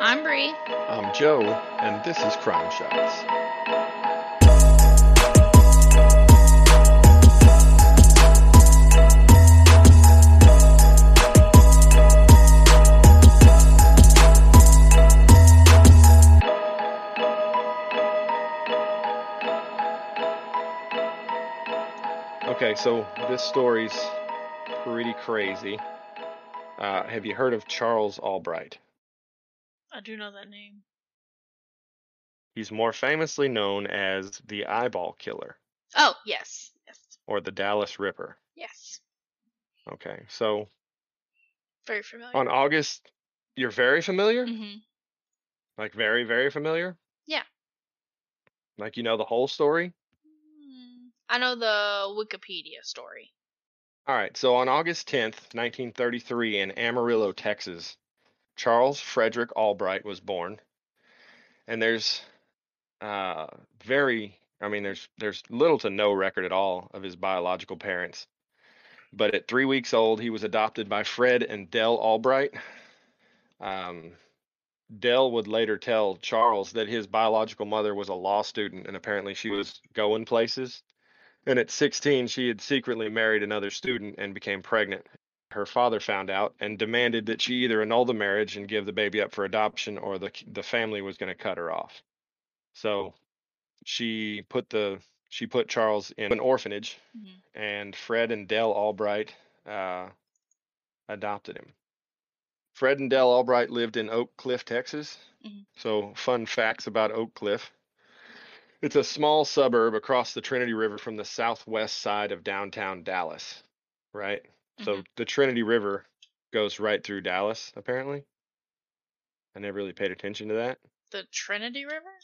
I'm Bree. I'm Joe, and this is Crime Shots. Okay, so this story's pretty crazy. Uh, have you heard of Charles Albright? I do know that name. He's more famously known as the Eyeball Killer Oh, yes. Yes. or the Dallas Ripper. Yes. Okay, so Very familiar. on August, you're very familiar? hmm Like, very, very familiar? Yeah. Like, you know the whole story? Mm, I know the Wikipedia story. All right, so on August 10th, 1933, in Amarillo, Texas, Charles Frederick Albright was born. And there's uh, very, I mean, there's there's little to no record at all of his biological parents. But at three weeks old, he was adopted by Fred and Dell Albright. Um, Dell would later tell Charles that his biological mother was a law student, and apparently she was going places. And at 16, she had secretly married another student and became pregnant. Her father found out and demanded that she either annul the marriage and give the baby up for adoption, or the the family was going to cut her off. So she put the she put Charles in an orphanage, Mhm. and Fred and Dell Albright uh, adopted him. Fred and Dell Albright lived in Oak Cliff, Texas. Mhm. So, fun facts about Oak Cliff. It's a small suburb across the Trinity River from the southwest side of downtown Dallas, right? So, Mhm. the Trinity River goes right through Dallas, apparently. I never really paid attention to that. The Trinity River?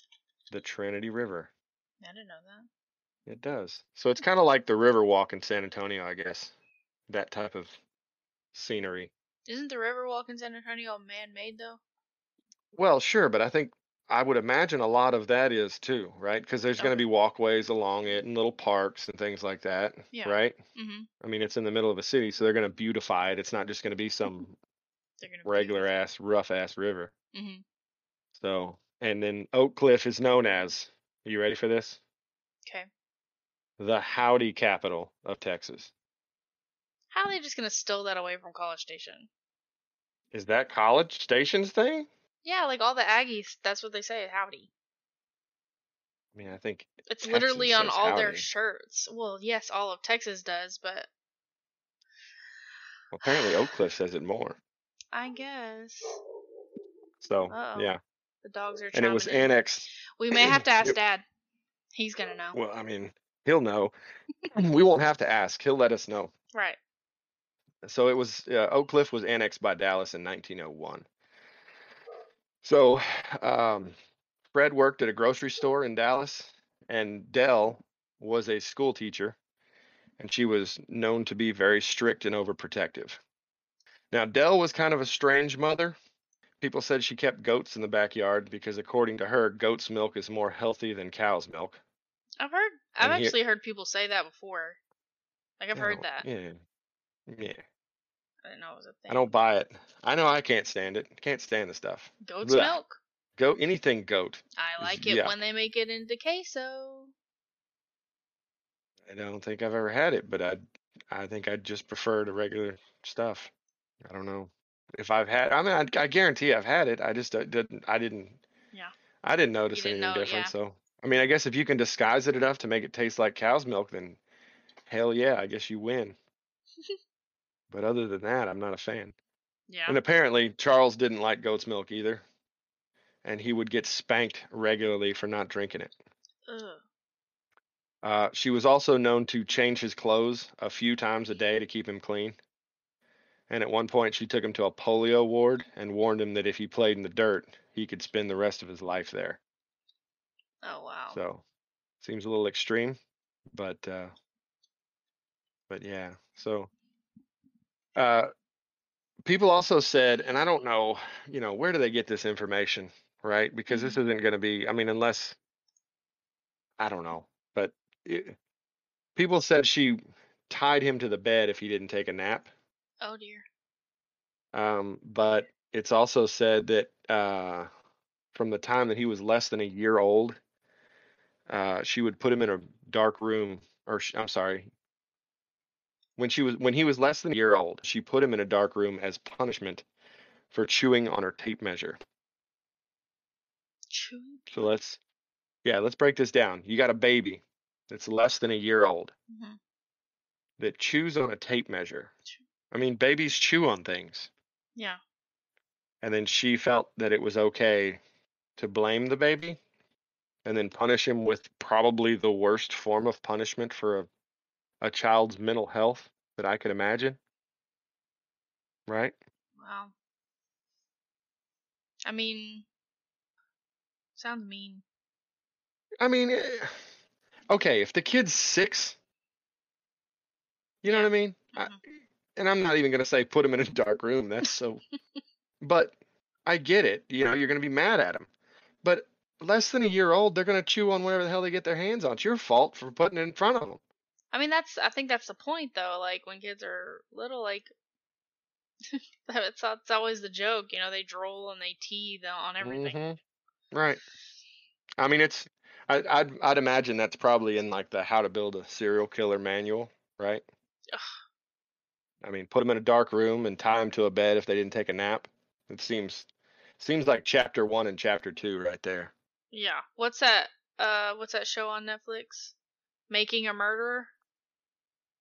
The Trinity River. I didn't know that. It does. So, it's kind of like the Riverwalk in San Antonio, I guess. That type of scenery. Isn't the Riverwalk in San Antonio man-made though? Well, sure, but I think I would imagine a lot of that is too, right? Because there's going to be walkways along it and little parks and things like that, Yeah. right? Mm-hmm. I mean, it's in the middle of a city, so they're going to beautify it. It's not just going to be some regular ass, rough ass river. Mm-hmm. So, and then Oak Cliff is known as, are you ready for this? Okay. The Howdy capital of Texas. How are they just gonna steal that away from College Station? Is that College Station's thing? Yeah, like all the Aggies, that's what they say. Howdy. I mean, I think It's Texas literally on all their shirts. Well, yes, all of Texas does, but well, apparently Oak Cliff says it more. I guess So, Uh-oh. yeah. the dogs are. And it was in. annexed We may have to ask. Dad. He's gonna know. Well, I mean, he'll know. we won't have to ask. He'll let us know. Right. So it was uh, Oak Cliff was annexed by Dallas in 1901. So um, Fred worked at a grocery store in Dallas, and Dell was a school teacher, and she was known to be very strict and overprotective. Now Dell was kind of a strange mother. People said she kept goats in the backyard because, according to her, goat's milk is more healthy than cow's milk. I've heard. I've And actually heard people say that before. Like I've heard Oh, that. Yeah. Yeah. I didn't know it was a thing. I don't buy it. I know I can't stand it. Can't stand the stuff. Goat's milk. Goat anything goat. I like it yeah. when they make it into queso. I don't think I've ever had it, but I I think I'd just prefer the regular stuff. I don't know if I've had. I mean, I, I guarantee I've had it. I just uh, didn't. I didn't. Yeah. I didn't notice didn't anything know, different. yeah. So I mean, I guess if you can disguise it enough to make it taste like cow's milk, then hell yeah, I guess you win. but other than that, I'm not a fan. Yeah. And apparently, Charles didn't like goat's milk either, and he would get spanked regularly for not drinking it. Ugh. Uh, she was also known to change his clothes a few times a day to keep him clean. And at one point, she took him to a polio ward and warned him that if he played in the dirt, he could spend the rest of his life there. Oh wow. So, seems a little extreme, but uh, but yeah. So, uh, people also said, and I don't know, you know, where do they get this information, right? Because this isn't going to be. I mean, unless I don't know, but it, people said she tied him to the bed if he didn't take a nap. oh dear. Um, but it's also said that uh, from the time that he was less than a year old, uh, she would put him in a dark room, or I'm sorry, when she was when he was less than a year old, she put him in a dark room as punishment for chewing on her tape measure. Chewy. So let's, yeah, let's break this down. You got a baby that's less than a year old Mhm. that chews on a tape measure. I mean, babies chew on things. Yeah. And then she felt that it was okay to blame the baby and then punish him with probably the worst form of punishment for a, a child's mental health that I could imagine. Right? Wow. I mean, sounds mean. I mean, eh, okay, if the kid's six, you know what I mean? I, Mhm. and I'm not even going to say put him in a dark room. That's so, but I get it. You know, you're going to be mad at him. But less than a year old, they're going to chew on whatever the hell they get their hands on. It's your fault for putting it in front of them. I mean, that's. I think that's the point, though. Like when kids are little, like it's it's always the joke. You know, they drool and they tease on everything. Mhm. Right. I mean, it's. I, I'd I'd imagine that's probably in like the how to build a serial killer manual, right? Ugh. I mean, put them in a dark room and tie them to a bed if they didn't take a nap. It seems seems like chapter one and chapter two right there. Yeah. What's that? Uh, what's that show on Netflix? Making a Murderer.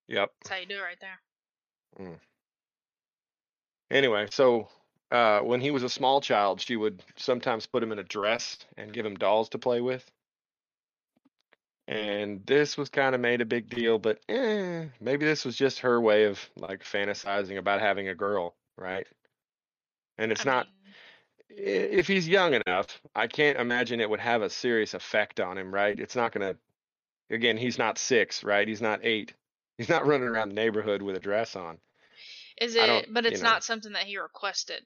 Yep. That's how you do it right there. Anyway, so uh, when he was a small child, she would sometimes put him in a dress and give him dolls to play with. And this was kind of made a big deal, but eh, maybe this was just her way of like fantasizing about having a girl, right? And it's I not, mean, if he's young enough, I can't imagine it would have a serious effect on him, right? It's not going to, again, he's not six, right? He's not eight. He's not running around the neighborhood with a dress on. is it? But you it's know. not something that he requested.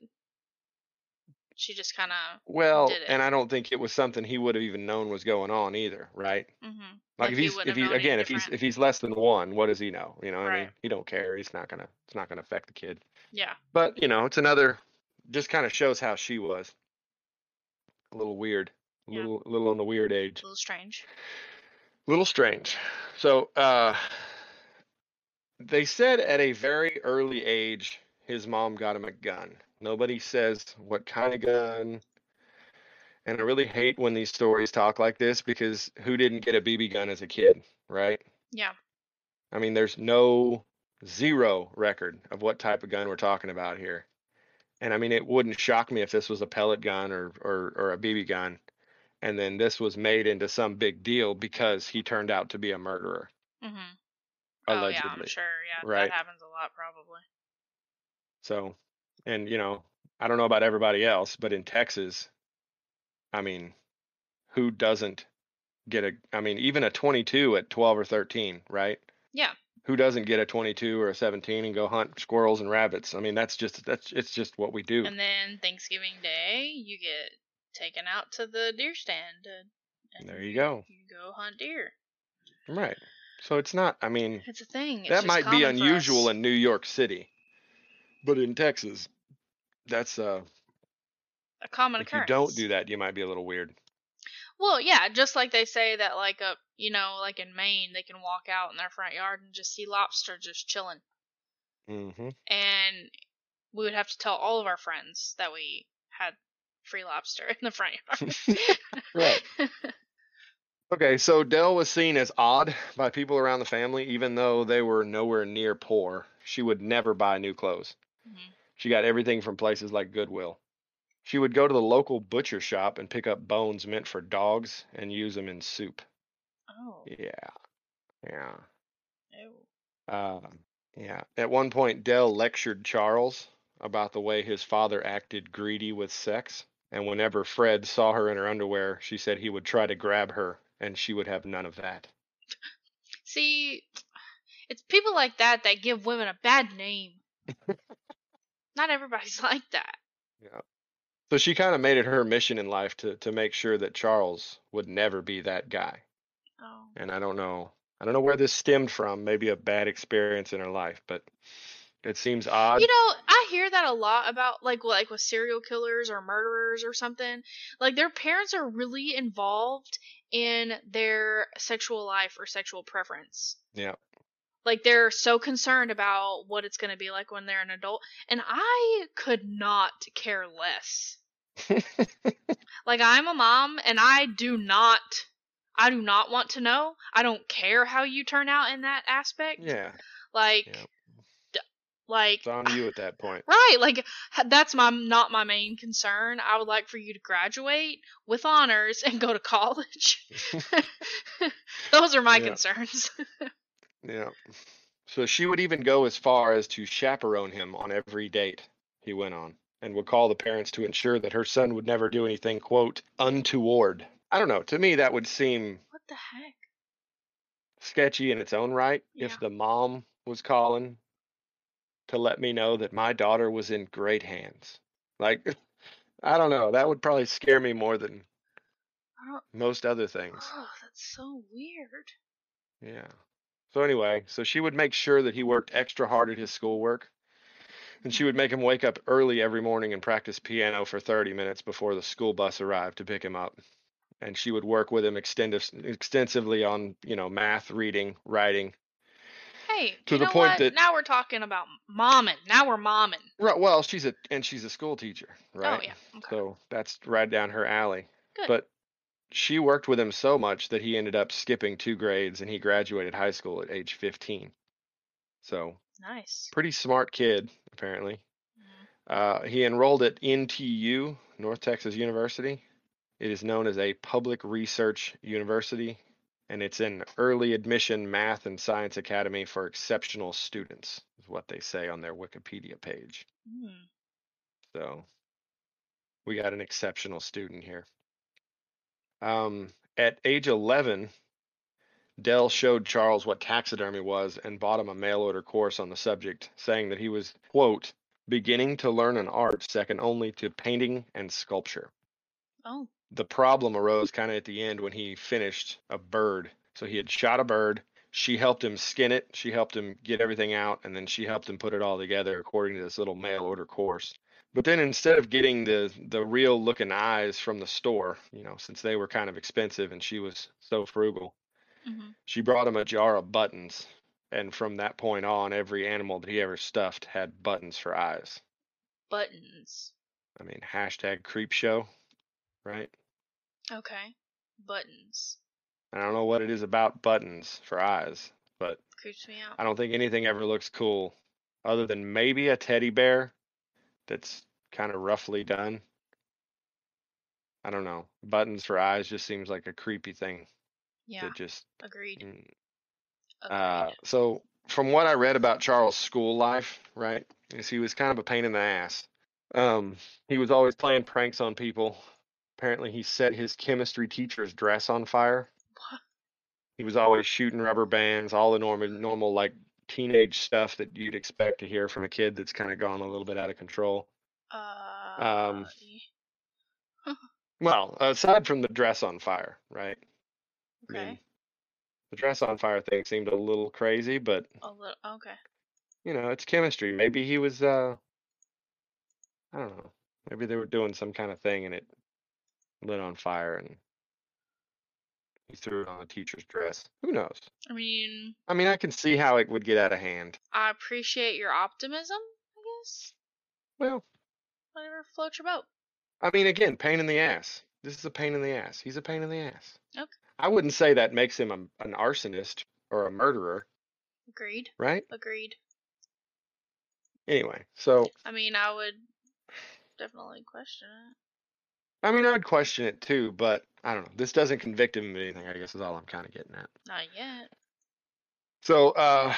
She just kind of. Well, did it. and I don't think it was something he would have even known was going on either, right? Mm-hmm. Like, Like, if he he's wouldn't if he again if he's if he's less than one, what does he know? You know what I mean? He don't care. He's not gonna it's not gonna affect the kid. Yeah. But you know, it's another just kind of shows how she was. A little weird, a Yeah. little little on the weird age, A little strange. A little strange. So uh, they said at a very early age, his mom got him a gun. Nobody says what kind of gun. And I really hate when these stories talk like this because who didn't get a BB gun as a kid, right? Yeah. I mean, there's no zero record of what type of gun we're talking about here. And I mean, it wouldn't shock me if this was a pellet gun or, or, or a BB gun. And then this was made into some big deal because he turned out to be a murderer, mm-hmm. Hmm Oh yeah, allegedly. I'm sure. Yeah, Right. that happens a lot probably. So, and you know, I don't know about everybody else, but in Texas, I mean, who doesn't get a, I mean, even a 22 at 12 or 13, right? Yeah. who doesn't get a 22 or a 17 and go hunt squirrels and rabbits? I mean, that's just that's it's just what we do. And then Thanksgiving Day, you get taken out to the deer stand. uh, and There you go. You go hunt deer. Right. So it's not. I mean, It's a thing. It's that might be unusual in New York City, but in Texas, that's uh. a common occurrence. If you don't do that, you might be a little weird. Well, yeah, just like they say that, like a you know, like in Maine, they can walk out in their front yard and just see lobster just chilling, hmm and we would have to tell all of our friends that we had free lobster in the front yard. Right. Okay, so Dell was seen as odd by people around the family, even though they were nowhere near poor. She would never buy new clothes. Mhm. She got everything from places like Goodwill. She would go to the local butcher shop and pick up bones meant for dogs and use them in soup. Oh. Yeah. Yeah. Ew. Um, yeah. At one point, Dell lectured Charles about the way his father acted greedy with sex. And whenever Fred saw her in her underwear, she said he would try to grab her and she would have none of that. See, it's people like that that give women a bad name. Not everybody's like that. Yeah. So she kind of made it her mission in life to to make sure that Charles would never be that guy. Oh. And I don't know, I don't know where this stemmed from. Maybe a bad experience in her life, but it seems odd. You know, I hear that a lot about like like with serial killers or murderers or something. Like their parents are really involved in their sexual life or sexual preference. yeah. Like they're so concerned about what it's going to be like when they're an adult, and I could not care less. Like I'm a mom and I do not I do not want to know. I don't care how you turn out in that aspect. yeah. Like Yeah. Like It's on you at that point. Right, like that's my not my main concern. I would like for you to graduate with honors and go to college. Those are my Yeah. concerns. Yeah. So she would even go as far as to chaperone him on every date he went on and would call the parents to ensure that her son would never do anything, quote, untoward. I don't know. To me, that would seem what the heck? sketchy in its own right Yeah. if the mom was calling to let me know that my daughter was in great hands. Like, I don't know. That would probably scare me more than oh. most other things. Oh, that's so weird. Yeah. So anyway, so she would make sure that he worked extra hard at his schoolwork. And she would make him wake up early every morning and practice piano for 30 minutes before the school bus arrived to pick him up. And she would work with him extendiv- extensively on, you know, math, reading, writing. Hey, To you the point what? that- now we're talking about momming. Now we're momming. Right, well, she's a and she's a school teacher, right? Oh yeah. Okay. So that's right down her alley. Good. But she worked with him so much that he ended up skipping two grades and he graduated high school at age 15. So nice. pretty smart kid apparently Mhm. uh, he enrolled at ntu north texas university it is known as a public research university and it's an early admission math and science academy for exceptional students is what they say on their wikipedia page Mm. so we got an exceptional student here um, at age 11 Dell showed Charles what taxidermy was and bought him a mail order course on the subject, saying that he was, quote, beginning to learn an art second only to painting and sculpture. Oh. The problem arose kind of at the end when he finished a bird. So he had shot a bird. She helped him skin it. She helped him get everything out, and then she helped him put it all together according to this little mail order course. But then instead of getting the the real looking eyes from the store, you know, since they were kind of expensive and she was so frugal, hmm she brought him a jar of buttons, and from that point on, every animal that he ever stuffed had buttons for eyes. Buttons. I mean, hashtag creep show, right? Okay. Buttons. I don't know what it is about buttons for eyes, but Creeps me out. I don't think anything ever looks cool other than maybe a teddy bear that's kind of roughly done. I don't know. Buttons for eyes just seems like a creepy thing Yeah. just Agreed. mm, Agreed. Uh, so from what I read about Charles' school life, right, is he was kind of a pain in the ass. Um, he was always playing pranks on people. Apparently, he set his chemistry teacher's dress on fire. What? He was always shooting rubber bands, all the normal, normal like teenage stuff that you'd expect to hear from a kid that's kind of gone a little bit out of control. uh. um, Well, aside from the dress on fire, right? I okay. mean, the dress on fire thing seemed a little crazy, but A little. Okay. you know, it's chemistry. Maybe he was uh I don't know. Maybe they were doing some kind of thing and it lit on fire and he threw it on the teacher's dress. Who knows? I mean, I mean, I can see how it would get out of hand. I appreciate your optimism. I guess. Well, Whatever floats your boat. I mean, again, pain in the ass. This is a pain in the ass. He's a pain in the ass. Okay. I wouldn't say that makes him a, an arsonist or a murderer, Agreed. right? Agreed. Anyway, so I mean, I would definitely question it. I mean, I'd question it too, but I don't know. This doesn't convict him of anything. I guess is all I'm kind of getting at. Not yet. So uh,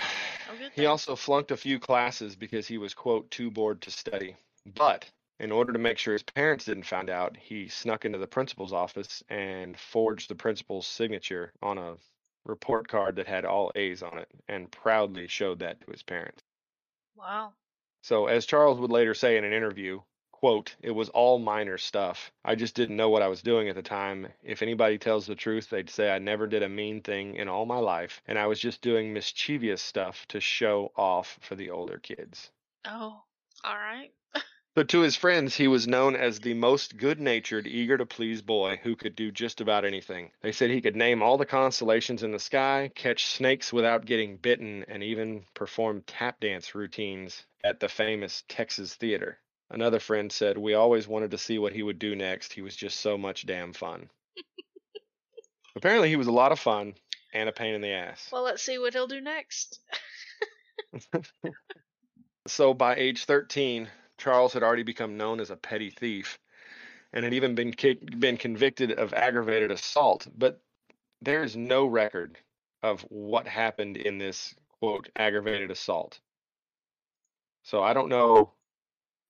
he also flunked a few classes because he was quote too bored to study. But in order to make sure his parents didn't find out, he snuck into the principal's office and forged the principal's signature on a report card that had all A's on it, and proudly showed that to his parents. Wow. So, as Charles would later say in an interview, quote, it was all minor stuff. I just didn't know what I was doing at the time. If anybody tells the truth, they'd say I never did a mean thing in all my life, and I was just doing mischievous stuff to show off for the older kids. Oh, all right. So to his friends, he was known as the most good-natured, eager to please boy who could do just about anything. They said he could name all the constellations in the sky, catch snakes without getting bitten, and even perform tap dance routines at the famous Texas Theater. Another friend said, We always wanted to see what he would do next. He was just so much damn fun. Apparently, he was a lot of fun and a pain in the ass. Well, let's see what he'll do next. So by age 13, Charles had already become known as a petty thief and had even been ki- been convicted of aggravated assault, but there is no record of what happened in this quote aggravated assault. So I don't know.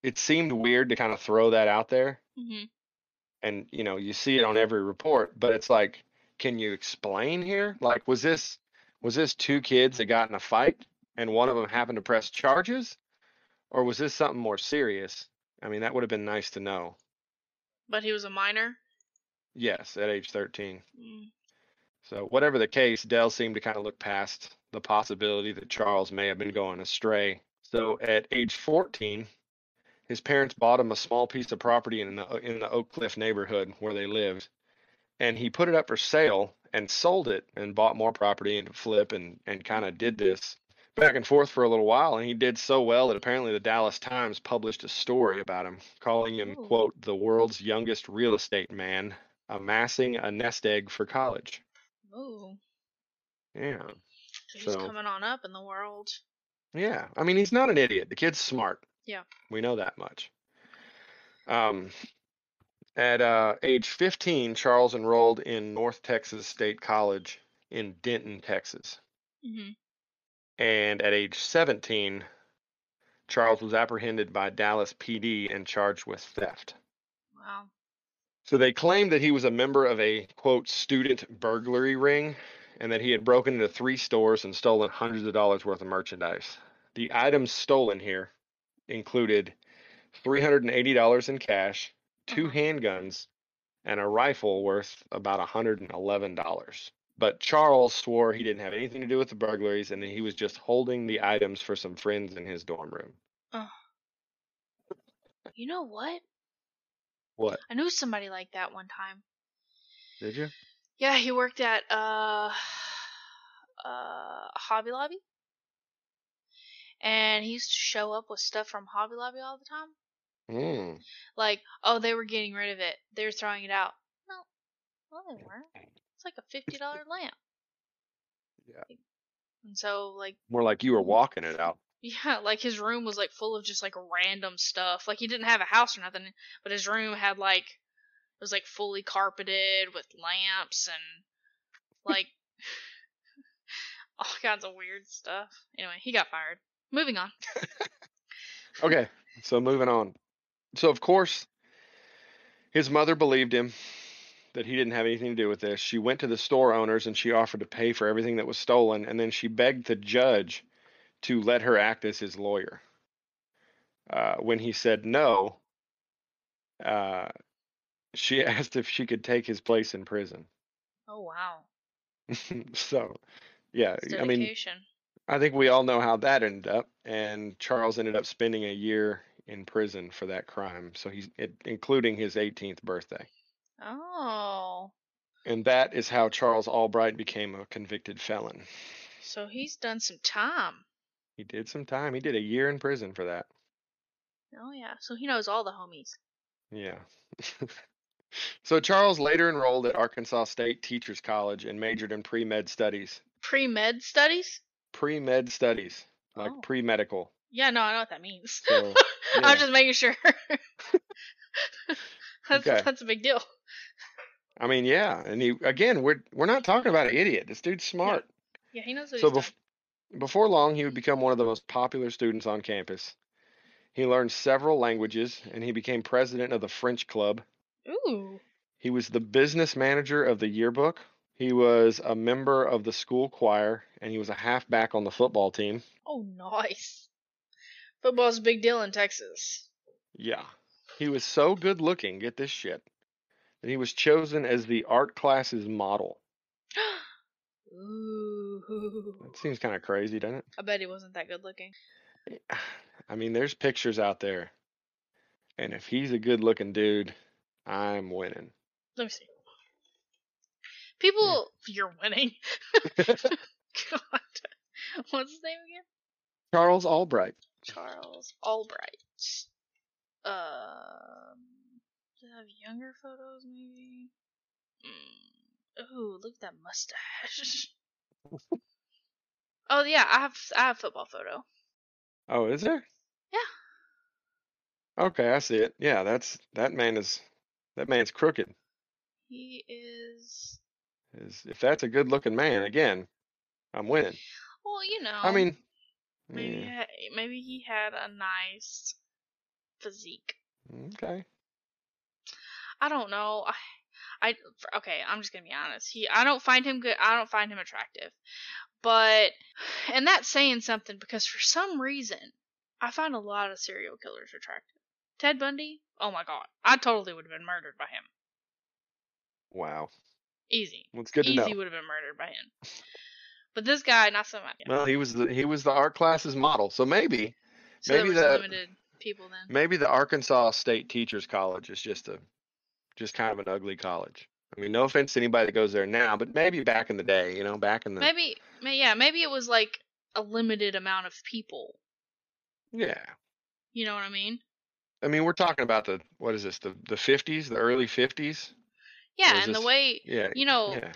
It seemed weird to kind of throw that out there, hmm and you know you see it on every report, but it's like, can you explain here? Like, was this was this two kids that got in a fight and one of them happened to press charges, or was this something more serious? I mean, that would have been nice to know. But he was a minor. Yes, at age 13. Mm. So, whatever the case, Dell seemed to kind of look past the possibility that Charles may have been going astray. So, at age 14, his parents bought him a small piece of property in the in the Oak Cliff neighborhood where they lived, and he put it up for sale and sold it and bought more property and flip and and kind of did this back and forth for a little while and he did so well that apparently the Dallas Times published a story about him calling him Ooh. quote the world's youngest real estate man amassing a nest egg for college. Ooh, Yeah. he's So- coming on up in the world. Yeah, I mean he's not an idiot. The kid's smart. Yeah. We know that much. Um, at uh, age 15, Charles enrolled in North Texas State College in Denton, Texas. hmm And at age 17, Charles was apprehended by Dallas PD and charged with theft. Wow. So they claimed that he was a member of a quote student burglary ring and that he had broken into three stores and stolen hundreds of dollars worth of merchandise. The items stolen here included $380 in cash, 2 Uh-huh. handguns, and a rifle worth about $111. But Charles swore he didn't have anything to do with the burglaries and that he was just holding the items for some friends in his dorm room. You know what? What? I knew somebody like that one time. Did you? Yeah, he worked at uh uh Hobby Lobby. And he used to show up with stuff from Hobby Lobby all the time. Mm. Like, oh, they were getting rid of it. They were throwing it out. No, well, they weren't. It's like a fifty dollar lamp. Yeah. And so, like, More like you were walking it out. yeah, like his room was like full of just like random stuff. Like he didn't have a house or nothing, but his room had like it was like fully carpeted with lamps and like all kinds of weird stuff. Anyway, he got fired. Moving on. Okay, so moving on. So of course, his mother believed him that he didn't have anything to do with this. She went to the store owners and she offered to pay for everything that was stolen, and then she begged the judge to let her act as his lawyer. Uh, when he said no, uh, she asked if she could take his place in prison. Oh wow, so, yeah, I mean. I think we all know how that ended up, and Charles ended up spending a year in prison for that crime. So he's it, including his 18th birthday, oh, and that is how Charles Albright became a convicted felon. so he's done some time. He did some time. He did a year in prison for that. Oh yeah, so he knows all the homies. Yeah. so Charles later enrolled at Arkansas State Teachers College and majored in pre-med studies. Pre med studies? Pre-med studies, like Oh. pre-medical. Yeah, no, I know what that means. So, I yeah. was just making sure. that's Okay. that's a big deal. I mean, yeah, and he again, we're we're not talking about an idiot. This dude's smart. Yeah, he knows what So bef- before long, he would become one of the most popular students on campus. He learned several languages and he became president of the French club. Ooh. He was the business manager of the yearbook. He was a member of the school choir and he was a halfback on the football team. Oh, nice. Football's a big deal in Texas. Yeah. he was so good looking, get this shit, that he was chosen as the art class's model. Ooh. That seems kind of crazy, doesn't it? I bet he wasn't that good looking. Eh, I mean, there's pictures out there. And if he's a good looking dude, I'm winning. Let me see. People, you're winning. God. What's his name again? Charles Albright. Charles Albright. Um, does it have younger photos, maybe? Mm. Ooh, look at that mustache. oh yeah, I have I have football photo. Oh, is there? Yeah. Okay, I see it. Yeah, that's that man is that man's crooked. He is. Is if that's a good looking man, again, I'm winning. Well, you know. I mean, maybe yeah, ha- maybe he had a nice physique. okay. I don't know. I, I okay. I'm just gonna be honest. He, I don't find him good. I don't find him attractive. But, and that's saying something because for some reason, I find a lot of serial killers attractive. Ted Bundy. Oh my god, I totally would have been murdered by him. Wow. Easy. Well, it's good to know. Easy would have been murdered by him. But this guy, not so much. Well, he was the he was the art class's model, so maybe so maybe that- limited people then. maybe the Arkansas State Teachers College is just a just kind of an ugly college. I mean, no offense to anybody that goes there now, but maybe back in the day, you know, back in the Maybe, may, yeah, maybe it was like a limited amount of people. yeah. You know what I mean? I mean, we're talking about the what is this the the fifties, the early fifties. Yeah, and the way Yeah, you know yeah.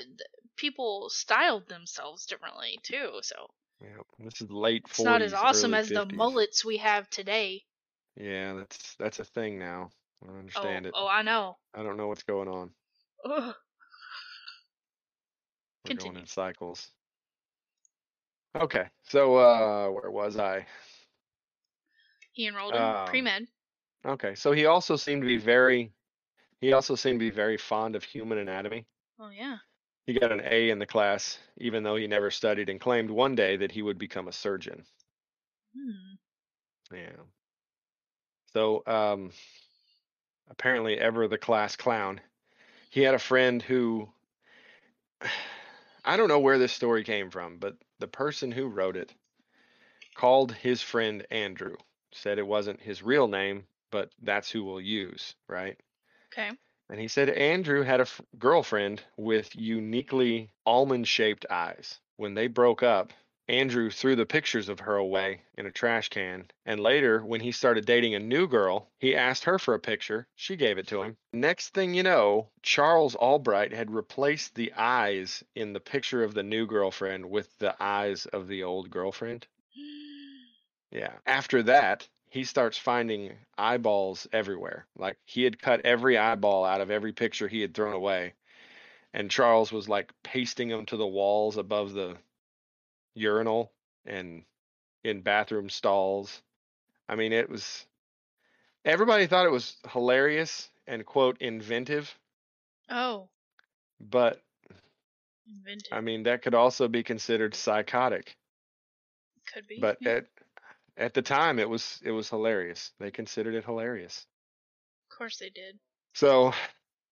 people styled themselves differently too. So yeah. This is late it's 40s. not as awesome as the mullets we have today. Yeah, that's that's a thing now. I don't Oh, understand it. oh, I know. I don't know what's going on. Ugh. We're Continue. going in cycles. Okay, so uh, where was I? He enrolled in Um, pre med. Okay, so he also seemed to be very, he also seemed to be very fond of human anatomy. Oh yeah. He got an A in the class, even though he never studied, and claimed one day that he would become a surgeon. Hmm. Yeah. So, um, apparently, ever the class clown, he had a friend who, I don't know where this story came from, but the person who wrote it called his friend Andrew, said it wasn't his real name, but that's who we'll use, right? Okay. And he said Andrew had a f- girlfriend with uniquely almond shaped eyes. When they broke up, Andrew threw the pictures of her away in a trash can. And later, when he started dating a new girl, he asked her for a picture. She gave it to him. Next thing you know, Charles Albright had replaced the eyes in the picture of the new girlfriend with the eyes of the old girlfriend. Yeah. After that, he starts finding eyeballs everywhere. Like he had cut every eyeball out of every picture he had thrown away. And Charles was like pasting them to the walls above the urinal and in bathroom stalls. I mean, it was everybody thought it was hilarious and quote inventive, Oh, but invented. I mean, that could also be considered psychotic. Could be. But yeah. at at the time it was it was hilarious. They considered it hilarious. of course they did. So,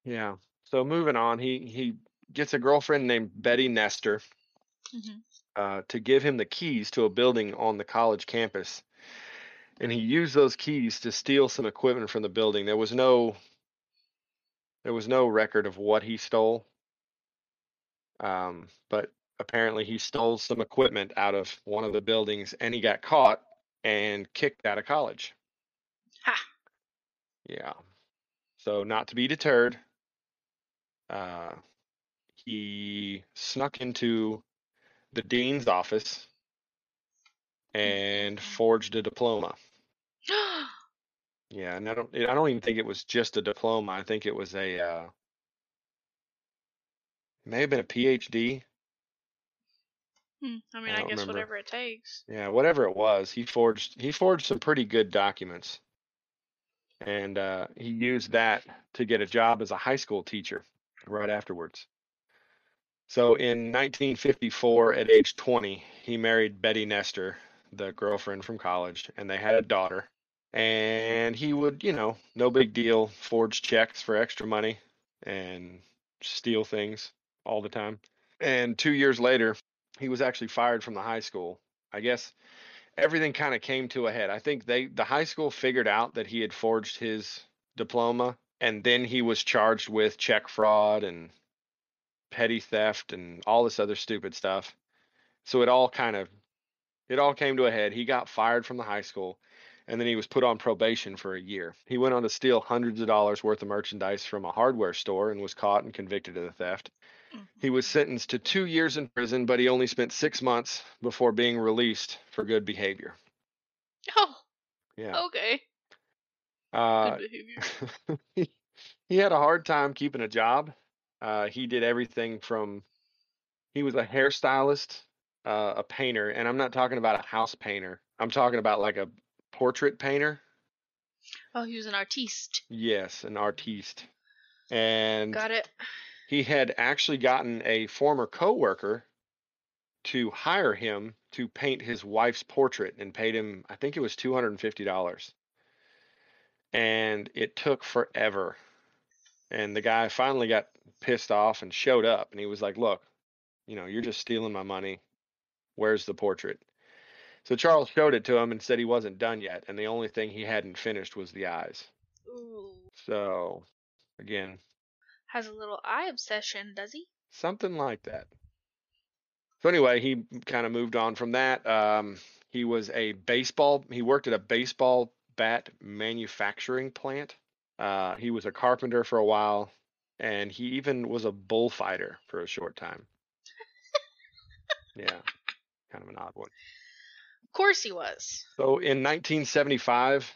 yeah. So moving on, he he gets a girlfriend named Betty Nestor hmm uh, to give him the keys to a building on the college campus, and he used those keys to steal some equipment from the building. There was no there was no record of what he stole, um, but apparently he stole some equipment out of one of the buildings, and he got caught and kicked out of college. Ha. Yeah. So not to be deterred, uh, he snuck into the dean's office and forged a diploma. Yeah, and I don't I don't even think it was just a diploma. I think it was a uh, it may have been a PhD. Hmm, I mean, I I, guess remember. whatever it takes. Yeah, whatever it was, he forged he forged some pretty good documents. And uh, he used that to get a job as a high school teacher right afterwards. So in 1954, at age 20, he married Betty Nestor, the girlfriend from college, and they had a daughter. And he would, you know, no big deal, forge checks for extra money and steal things all the time. And two years later, he was actually fired from the high school. I guess everything kind of came to a head. I think they the high school figured out that he had forged his diploma and then he was charged with check fraud and petty theft and all this other stupid stuff. So it all kind of it all came to a head. He got fired from the high school and then he was put on probation for a year. He went on to steal hundreds of dollars worth of merchandise from a hardware store and was caught and convicted of the theft. He was sentenced to two years in prison, but he only spent six months before being released for good behavior. Oh, Yeah. okay. Uh, Good behavior. he, he had a hard time keeping a job. Uh, he did everything from he was a hairstylist, uh, a painter, and I'm not talking about a house painter. I'm talking about like a portrait painter. Oh, he was an artiste. Yes, an artiste. And Got it. He had actually gotten a former coworker to hire him to paint his wife's portrait and paid him, I think it was $250. And it took forever. And the guy finally got pissed off and showed up and he was like, Look, you know, you're just stealing my money. Where's the portrait? So Charles showed it to him and said he wasn't done yet. And the only thing he hadn't finished was the eyes. Ooh. So, again, Has a little eye obsession, does he? something like that. So anyway, he kind of moved on from that. Um, he was a baseball. He worked at a baseball bat manufacturing plant. Uh, he was a carpenter for a while, and he even was a bullfighter for a short time. yeah, kind of an odd one. Of course he was. So in 1975,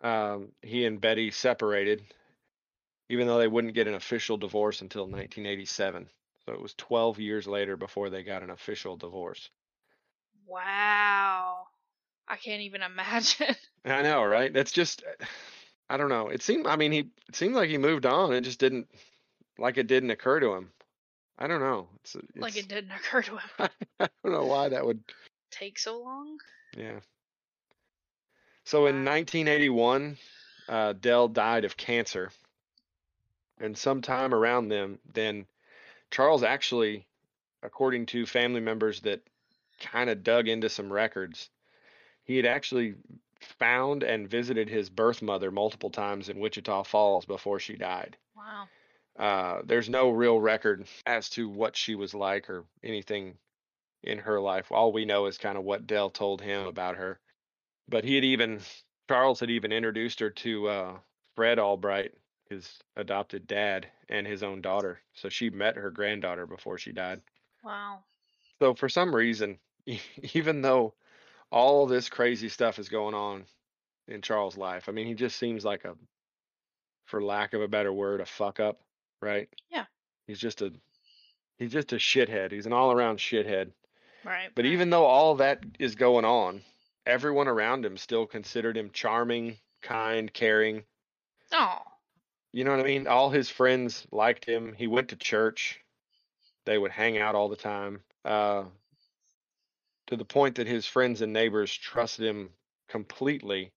um, he and Betty separated, even though they wouldn't get an official divorce until 1987. So it was 12 years later before they got an official divorce. Wow. I can't even imagine. I know, right? That's just, I don't know. It seemed, I mean, he it seemed like he moved on. It just didn't, like it didn't occur to him. I don't know. It's, it's like it didn't occur to him. I don't know why that would Take so long? Yeah. So in 1981, uh, Dell died of cancer, and sometime around them, then Charles actually, according to family members that kind of dug into some records, he had actually found and visited his birth mother multiple times in Wichita Falls before she died. Wow. Uh, there's no real record as to what she was like or anything in her life. All we know is kind of what Dell told him about her. But he had even, Charles had even introduced her to uh, Fred Albright, his adopted dad, and his own daughter. So she met her granddaughter before she died. Wow. So for some reason, even though all this crazy stuff is going on in Charles' life, I mean, he just seems like a, for lack of a better word, a fuck up, right? Yeah. He's just a, he's just a shithead. He's an all-around shithead. Right. But right. even though all that is going on, everyone around him still considered him charming, kind, caring. Oh. You know what I mean? All his friends liked him. He went to church. They would hang out all the time. Uh, to the point that his friends and neighbors trusted him completely.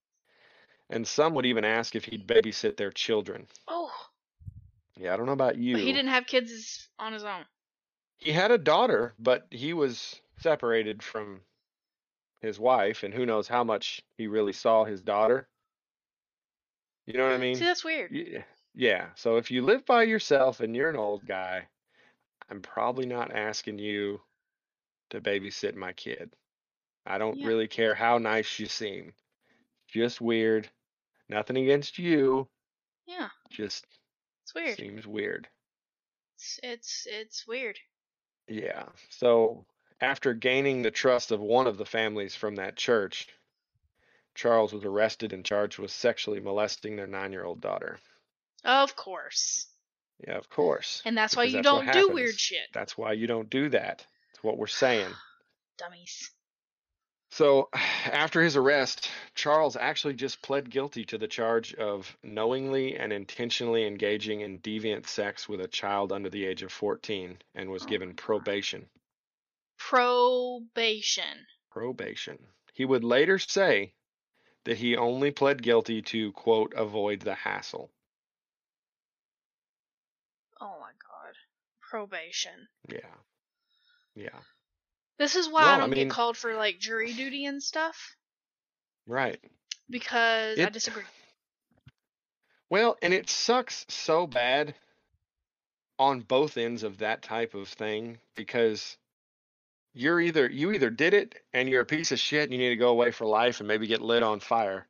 And some would even ask if he'd babysit their children. Oh. Yeah, I don't know about you. But he didn't have kids on his own. He had a daughter, but he was separated from his wife, and who knows how much he really saw his daughter. You know what I mean? See, that's weird. Yeah. Yeah. So if you live by yourself and you're an old guy, I'm probably not asking you to babysit my kid. I don't Yeah. really care how nice you seem. Just weird. Nothing against you. Yeah. Just It's weird. seems weird. It's it's it's weird. Yeah. So after gaining the trust of one of the families from that church, Charles was arrested and charged with sexually molesting their nine year old daughter. Of course. Yeah, of course. And that's why you that's don't do weird shit. That's why you don't do that. That's what we're saying. Dummies. So, after his arrest, Charles actually just pled guilty to the charge of knowingly and intentionally engaging in deviant sex with a child under the age of 14 and was Oh given probation. Probation. Probation. He would later say that he only pled guilty to quote avoid the hassle. Oh my god. Probation. Yeah. Yeah. This is why I Well, I don't mean- get called for like jury duty and stuff Right. because I disagree. Well, and it sucks so bad on both ends of that type of thing because you're either you either did it and you're a piece of shit and you need to go away for life and maybe get lit on fire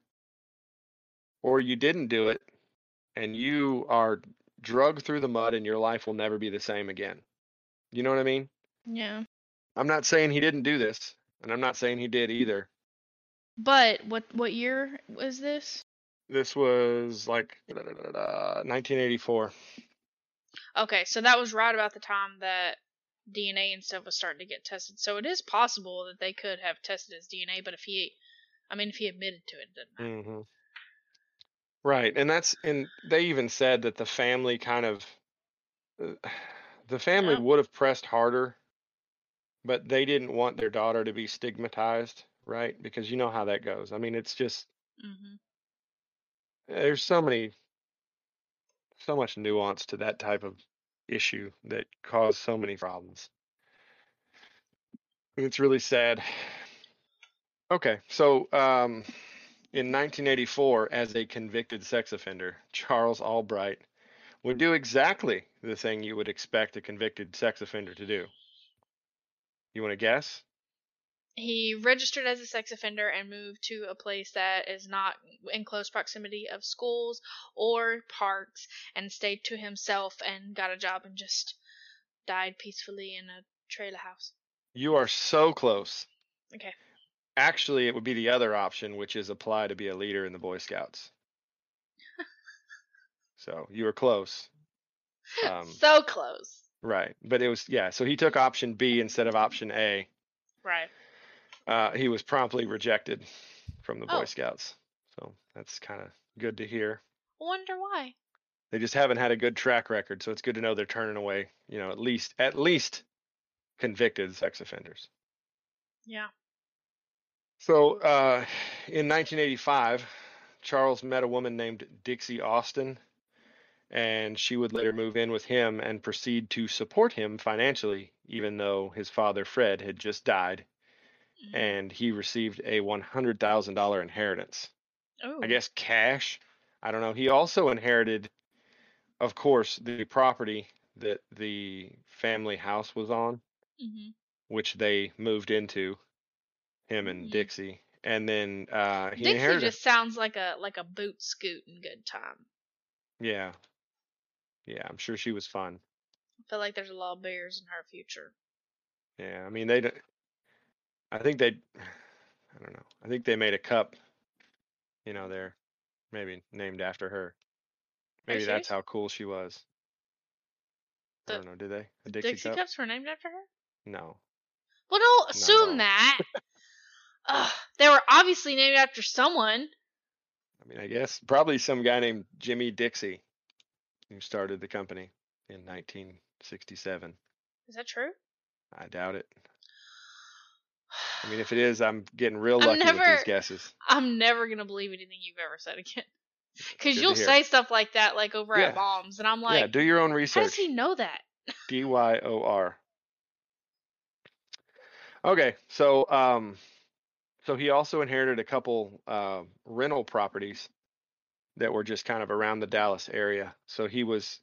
or you didn't do it and you are drugged through the mud and your life will never be the same again. You know what I mean? Yeah. I'm not saying he didn't do this and I'm not saying he did either. But what what year was this? This was like 1984. Okay, so that was right about the time that DNA and stuff was starting to get tested. So it is possible that they could have tested his DNA, but if he, I mean, if he admitted to it, it doesn't matter. hmm Right, and that's and they even said that the family kind of uh, the family Oh. would have pressed harder, but they didn't want their daughter to be stigmatized, right? Because you know how that goes. I mean, it's just hmm there's so many so much nuance to that type of issue that caused so many problems. It's really sad. Okay, so um, in 1984, as a convicted sex offender, Charles Albright would do exactly the thing you would expect a convicted sex offender to do. You want to guess? He registered as a sex offender and moved to a place that is not in close proximity of schools or parks and stayed to himself and got a job and just died peacefully in a trailer house. You are so close. Okay. Actually, it would be the other option, which is apply to be a leader in the Boy Scouts. so you were close. Um, so close. right. But it was, yeah. So he took option B instead of option A. Right. Uh, he was promptly rejected from the Boy Oh. Scouts. So that's kind of good to hear. Wonder why. They just haven't had a good track record. So it's good to know they're turning away, you know, at least, at least convicted sex offenders. Yeah. So, uh, in 1985, Charles met a woman named Dixie Austin, and she would later move in with him and proceed to support him financially, even though his father, Fred, had just died Mhm. and he received a $100,000 inheritance. Oh. I guess cash. I don't know. He also inherited, of course, the property that the family house was on. hmm which they moved into him and Mhm. Dixie. And then uh he Dixie inherited just sounds like a like a boot scoot in good time. Yeah. Yeah, I'm sure she was fun. I feel like there's a lot of bears in her future. Yeah, I mean they I think they I don't know. I think they made a cup, you know, there maybe named after her. Maybe that's serious? how cool she was. I don't know, did they? The Dixie, Dixie, cup? cups were named after her. No. Well, don't assume that. Ugh, they were obviously named after someone. I mean, I guess probably some guy named Jimmy Dixie who started the company in 1967. Is that true? I doubt it. I mean, if it is, I'm getting real lucky with these guesses. I'm never gonna believe anything you've ever said again. Because you'll say stuff like that, like over Yeah. at mom's, and I'm like, yeah, do your own research. how does he know that? D Y O R. Okay, so um, so he also inherited a couple uh, rental properties that were just kind of around the Dallas area. So he was,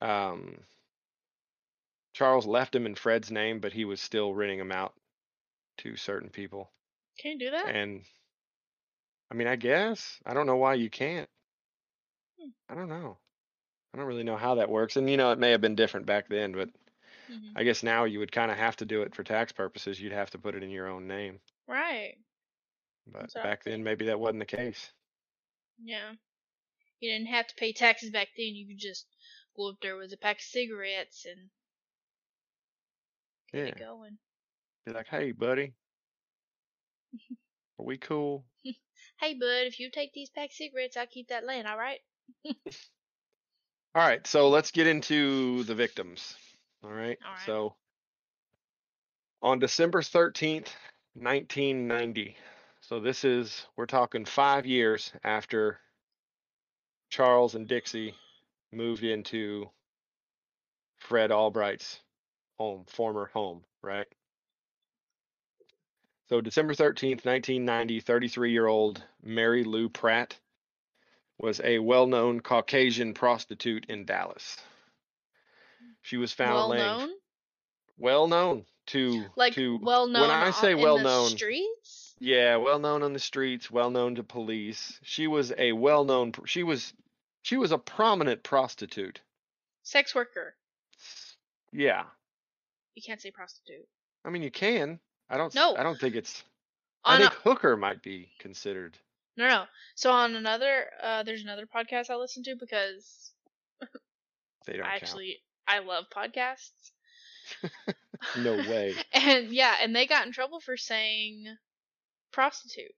um, Charles left him in Fred's name, but he was still renting them out to certain people. Can you do that? And I mean, I guess I don't know why you can't. Hmm. I don't know. I don't really know how that works. And you know, it may have been different back then, but Mhm. I guess now you would kind of have to do it for tax purposes. You'd have to put it in your own name. Right. But I back then, maybe that wasn't the case. Yeah. You didn't have to pay taxes back then. You could just go up there with a pack of cigarettes and get it going. Be like, hey, buddy, are we cool? Hey, bud, if you take these pack of cigarettes, I'll keep that land, alright? All right, so let's get into the victims. All right. All right. So on December 13th, 1990, So this is we're talking five years after Charles and Dixie moved into Fred Albright's home, former home, right? So December 13th, 1990, 33-year-old Mary Lou Pratt was a well-known Caucasian prostitute in Dallas. She was found well laying known, well known to like to well known. when I say well the known streets. yeah, well known on the streets, well known to police. She was a well known she was she was a prominent prostitute. Sex worker. Yeah. You can't say prostitute. I mean you can. I don't No. I don't think it's I think a, hooker might be considered. no, no. So on another, uh, there's another podcast I listen to because They don't I actually I love podcasts. No way. and yeah, and they got in trouble for saying prostitute.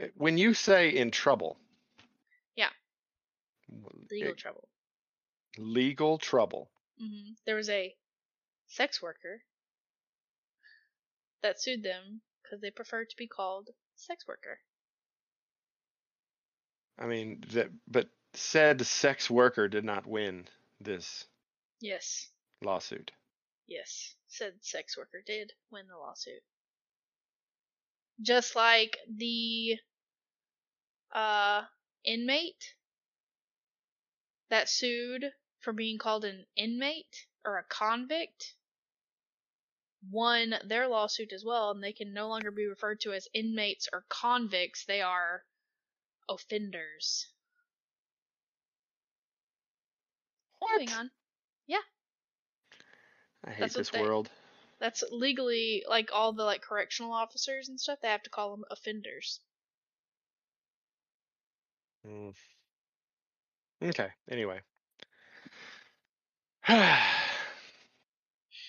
Uh, When you say in trouble. Yeah. Legal it- trouble. legal trouble. hmm There was a sex worker that sued them because they preferred to be called sex worker. I mean that but said sex worker did not win this Yes, lawsuit. Yes, said sex worker did win the lawsuit. Just like the uh inmate that sued for being called an inmate or a convict won their lawsuit as well and they can no longer be referred to as inmates or convicts. They are offenders. Moving on I hate That's this they- world. that's legally like all the like correctional officers and stuff they have to call them offenders Mm. Okay. Anyway.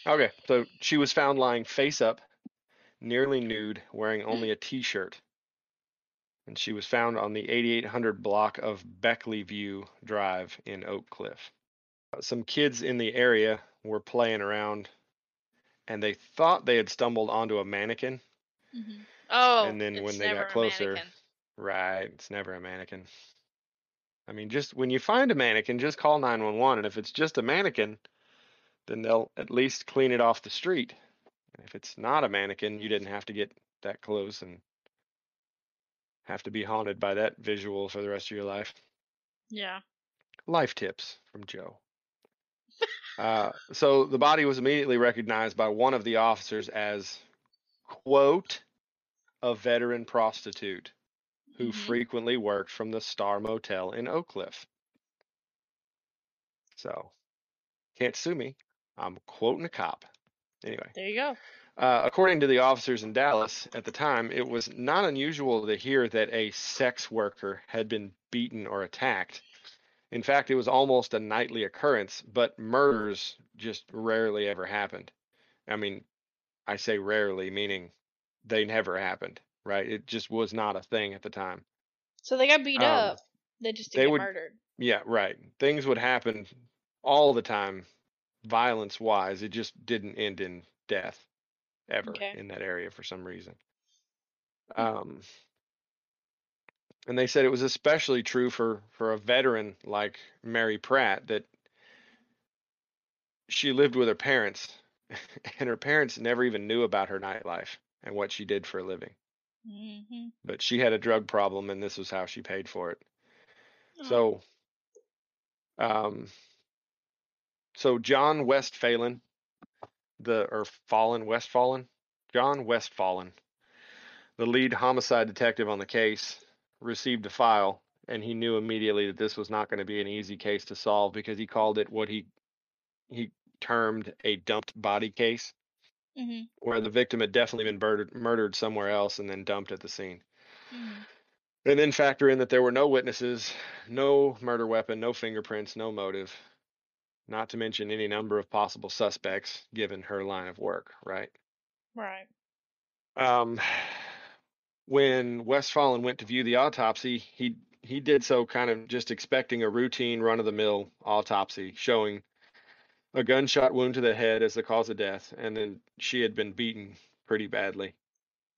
okay. So she was found lying face up, nearly nude, wearing only a t-shirt. And she was found on the 8800 block of Beckley View Drive in Oak Cliff. Some kids in the area were playing around and they thought they had stumbled onto a mannequin. mm-hmm. oh And then when it's they got never a closer, mannequin. Right. It's never a mannequin. I mean, just when you find a mannequin, just call 911. And if it's just a mannequin, then they'll at least clean it off the street. And if it's not a mannequin, you didn't have to get that close and have to be haunted by that visual for the rest of your life. yeah Life tips from Joe. Uh, so the body was immediately recognized by one of the officers as, quote, a veteran prostitute who Mhm. frequently worked from the Star Motel in Oak Cliff. So, can't sue me. I'm quoting a cop. Anyway, there you go uh, according to the officers in Dallas at the time, it was not unusual to hear that a sex worker had been beaten or attacked. In fact, it was almost a nightly occurrence, but murders just rarely ever happened. I mean, I say rarely, meaning they never happened, right? It just was not a thing at the time. so they got beat Um, up they just they didn't get would- murdered Yeah, right. Things would happen all the time, violence wise. It just didn't end in death ever Okay. in that area for some reason. Um, and they said it was especially true for for a veteran like Mary Pratt that she lived with her parents, and her parents never even knew about her nightlife and what she did for a living. mm-hmm. But she had a drug problem, and this was how she paid for it. So, um, so John Westphalen, the or Fallen Westfallen, John Westfallen, the lead homicide detective on the case, received a file, and he knew immediately that this was not going to be an easy case to solve because he called it what he he termed a dumped body case, hmm where the victim had definitely been murdered murdered somewhere else and then dumped at the scene. hmm And then factor in that there were no witnesses, no murder weapon, no fingerprints, no motive, not to mention any number of possible suspects given her line of work, right? right Um, when Westfallen went to view the autopsy, he he did so kind of just expecting a routine run of the mill autopsy showing a gunshot wound to the head as the cause of death, and then she had been beaten pretty badly.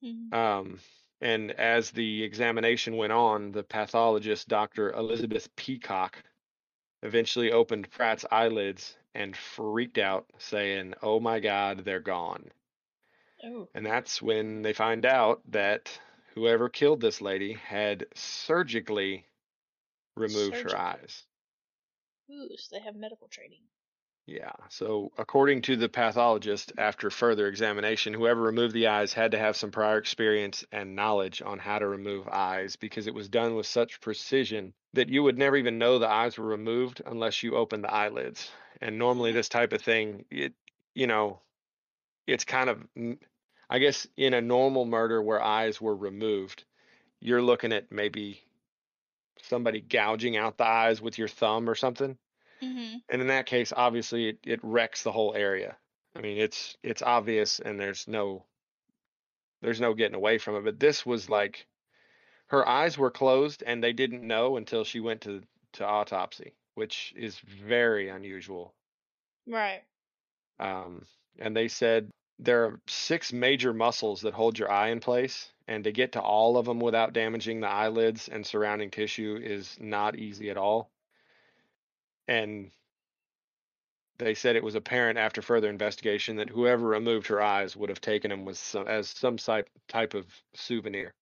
hmm Um, And as the examination went on, the pathologist, Dr. Elizabeth Peacock, eventually opened Pratt's eyelids and freaked out, saying, Oh my God, they're gone. Oh. And that's when they find out that whoever killed this lady had surgically removed her eyes. Ooh, so they have medical training. Yeah. So, according to the pathologist, after further examination, whoever removed the eyes had to have some prior experience and knowledge on how to remove eyes because it was done with such precision that you would never even know the eyes were removed unless you opened the eyelids. And normally, this type of thing, it, you know, it's kind of, I guess, in a normal murder where eyes were removed, you're looking at maybe somebody gouging out the eyes with your thumb or something Mm-hmm. and in that case obviously it, it wrecks the whole area i mean it's it's obvious and there's no there's no getting away from it but this was like her eyes were closed and they didn't know until she went to to autopsy which is very unusual Right. um, and they said there are six major muscles that hold your eye in place and to get to all of them without damaging the eyelids and surrounding tissue is not easy at all. And they said it was apparent after further investigation that whoever removed her eyes would have taken them with some, as some type type of souvenir.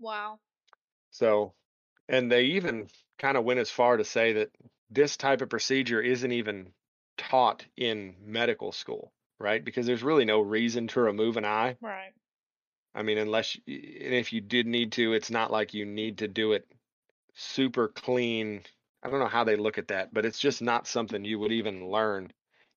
Wow. so and they even kind of went as far to say that this type of procedure isn't even taught in medical school right because there's really no reason to remove an eye Right. I mean, unless and if you did need to, it's not like you need to do it super clean. I don't know how they look at that, but it's just not something you would even learn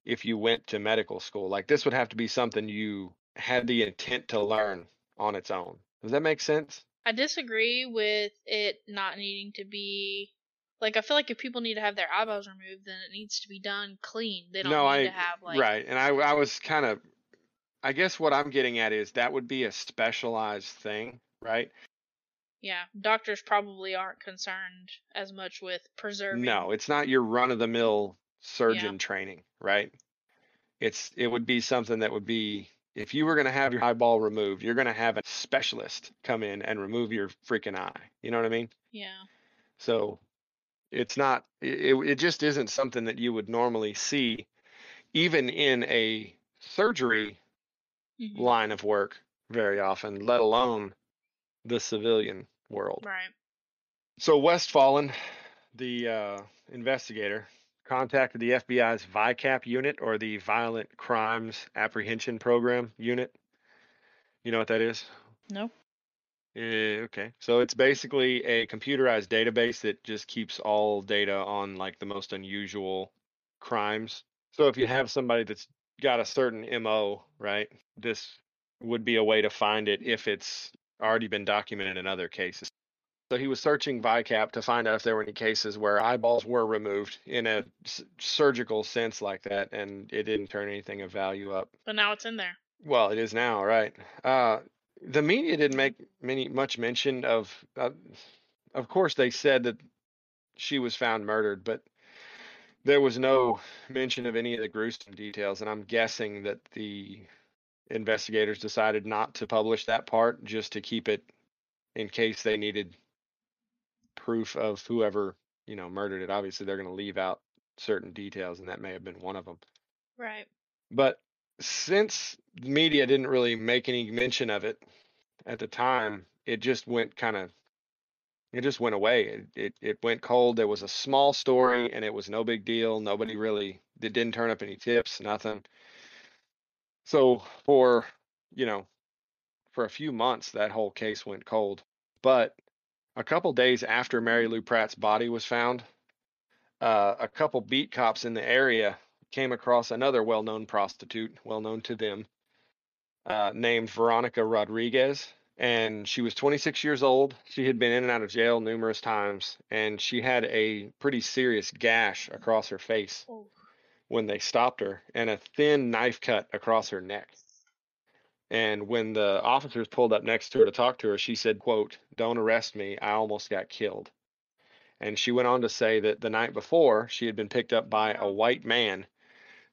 if you went to medical school. Like this would have to be something you had the intent to learn on its own. Does that make sense? I disagree with it not needing to be like I feel like if people need to have their eyebrows removed, then it needs to be done clean. They don't no, need I to have like right. And I I was kind of I guess what I'm getting at is that would be a specialized thing, right? yeah. Doctors probably aren't concerned as much with preserving. No, it's not your run of the mill surgeon training, right? It's it would be something that would be if you were going to have your eyeball removed, you're going to have a specialist come in and remove your freaking eye. You know what I mean? Yeah. So it's not it it just isn't something that you would normally see even in a surgery Mhm. line of work very often, let alone the civilian world. Right. So Westfallen, the uh, investigator, contacted the FBI's VICAP unit or the Violent Crimes Apprehension Program unit. You know what that is? No. Eh, okay. So it's basically a computerized database that just keeps all data on like the most unusual crimes. So if you have somebody that's got a certain MO, right? This would be a way to find it if it's already been documented in other cases. So he was searching VICAP to find out if there were any cases where eyeballs were removed in a s- surgical sense like that, and it didn't turn anything of value up. But now it's in there. Well, it is now, right? Uh, the media didn't make many much mention of. Uh, of course, they said that she was found murdered, but there was no mention of any of the gruesome details. And I'm guessing that the investigators decided not to publish that part just to keep it in case they needed proof of whoever you know murdered it. Obviously, they're going to leave out certain details, and that may have been one of them. Right. But since media didn't really make any mention of it at the time, it just went kind of it just went away. It, it it went cold. There was a small story and it was no big deal. Nobody really it didn't turn up any tips, nothing. So for, you know, for a few months that whole case went cold. But a couple days after Mary Lou Pratt's body was found, uh, a couple beat cops in the area came across another well-known prostitute, well-known to them, uh, named Veronica Rodriguez, and she was 26 years old. She had been in and out of jail numerous times, and she had a pretty serious gash across her face Oh. when they stopped her, and a thin knife cut across her neck. And when the officers pulled up next to her to talk to her, she said, quote, Don't arrest me. I almost got killed. And she went on to say that the night before, she had been picked up by a white man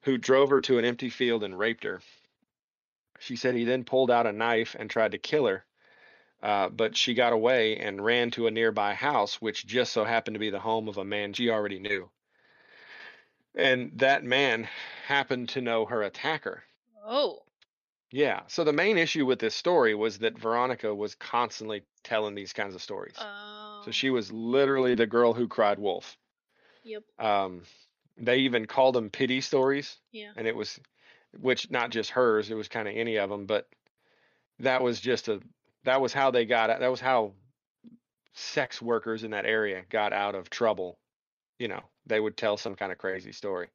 who drove her to an empty field and raped her. She said he then pulled out a knife and tried to kill her. Uh, but she got away and ran to a nearby house, which just so happened to be the home of a man she already knew. And that man happened to know her attacker. Oh. Yeah. So the main issue with this story was that Veronica was constantly telling these kinds of stories. Oh. So she was literally the girl who cried wolf. Yep. Um, they even called them pity stories, Yeah. and it was, which not just hers, it was kind of any of them, but that was just a, that was how they got. That was how sex workers in that area got out of trouble. You know, they would tell some kind of crazy story.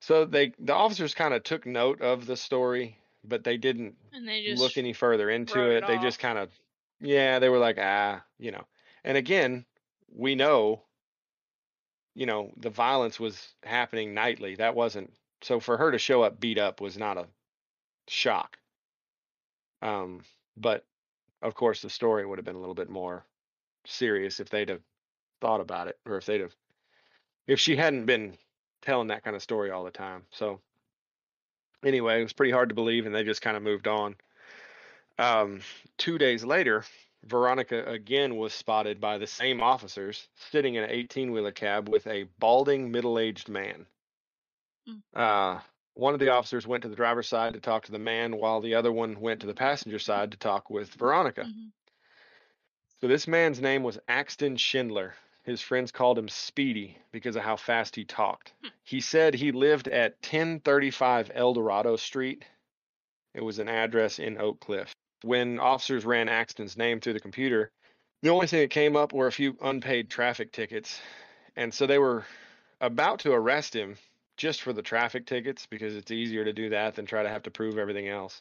So they, the officers kind of took note of the story, but they didn't And they look any further into it. it They just kind of, yeah, they were like, ah, you know. And again, we know, you know, the violence was happening nightly. That wasn't so for her to show up beat up was not a shock. Um, but of course, the story would have been a little bit more serious if they'd have thought about it, or if they'd have, if she hadn't been telling that kind of story all the time. So anyway, it was pretty hard to believe, and they just kind of moved on. Um, two days later, Veronica again was spotted by the same officers sitting in an 18 wheeler cab with a balding middle aged man. Mm. Uh, one of the officers went to the driver's side to talk to the man, while the other one went to the passenger side to talk with Veronica. Mhm. So this man's name was Axton Schindler. His friends called him Speedy because of how fast he talked. Hmm. He said he lived at 1035 El Dorado Street. It was an address in Oak Cliff. When officers ran Axton's name through the computer, the only thing that came up were a few unpaid traffic tickets. And so they were about to arrest him just for the traffic tickets because it's easier to do that than try to have to prove everything else.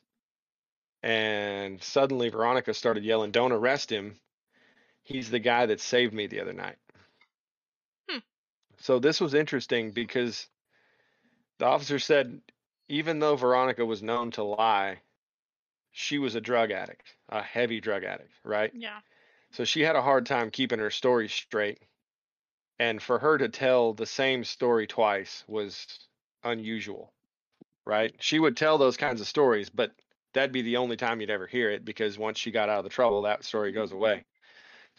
And suddenly Veronica started yelling, Don't arrest him. He's the guy that saved me the other night. Hmm. So this was interesting because the officer said even though Veronica was known to lie, she was a drug addict, a heavy drug addict, right? Yeah. So she had a hard time keeping her story straight. And for her to tell the same story twice was unusual, right? She would tell those kinds of stories, but that'd be the only time you'd ever hear it because once she got out of the trouble, that story goes away.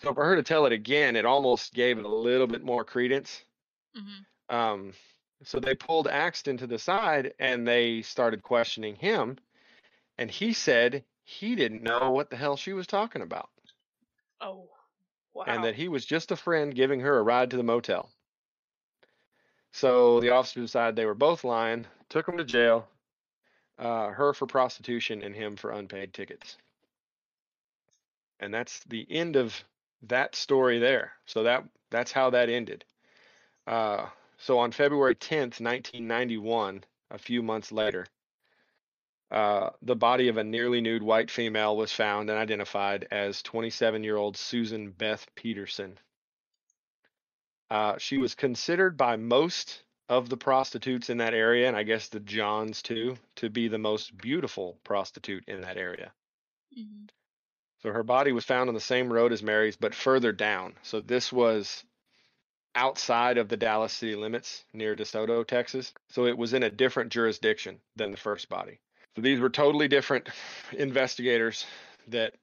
So for her to tell it again, it almost gave it a little bit more credence. Mm-hmm. Um, so they pulled Axton to the side and they started questioning him. And he said he didn't know what the hell she was talking about Oh. Wow. and that he was just a friend giving her a ride to the motel. So the officers decided they were both lying, took him to jail, uh, her for prostitution and him for unpaid tickets. And that's the end of that story there. So that that's how that ended. Uh, so on February 10th, 1991, a few months later, uh, the body of a nearly nude white female was found and identified as 27 year old Susan Beth Peterson. Uh, she was considered by most of the prostitutes in that area, and I guess the Johns too, to be the most beautiful prostitute in that area. hmm So her body was found on the same road as Mary's, but further down. So this was outside of the Dallas city limits near DeSoto, Texas. So it was in a different jurisdiction than the first body. So these were totally different investigators that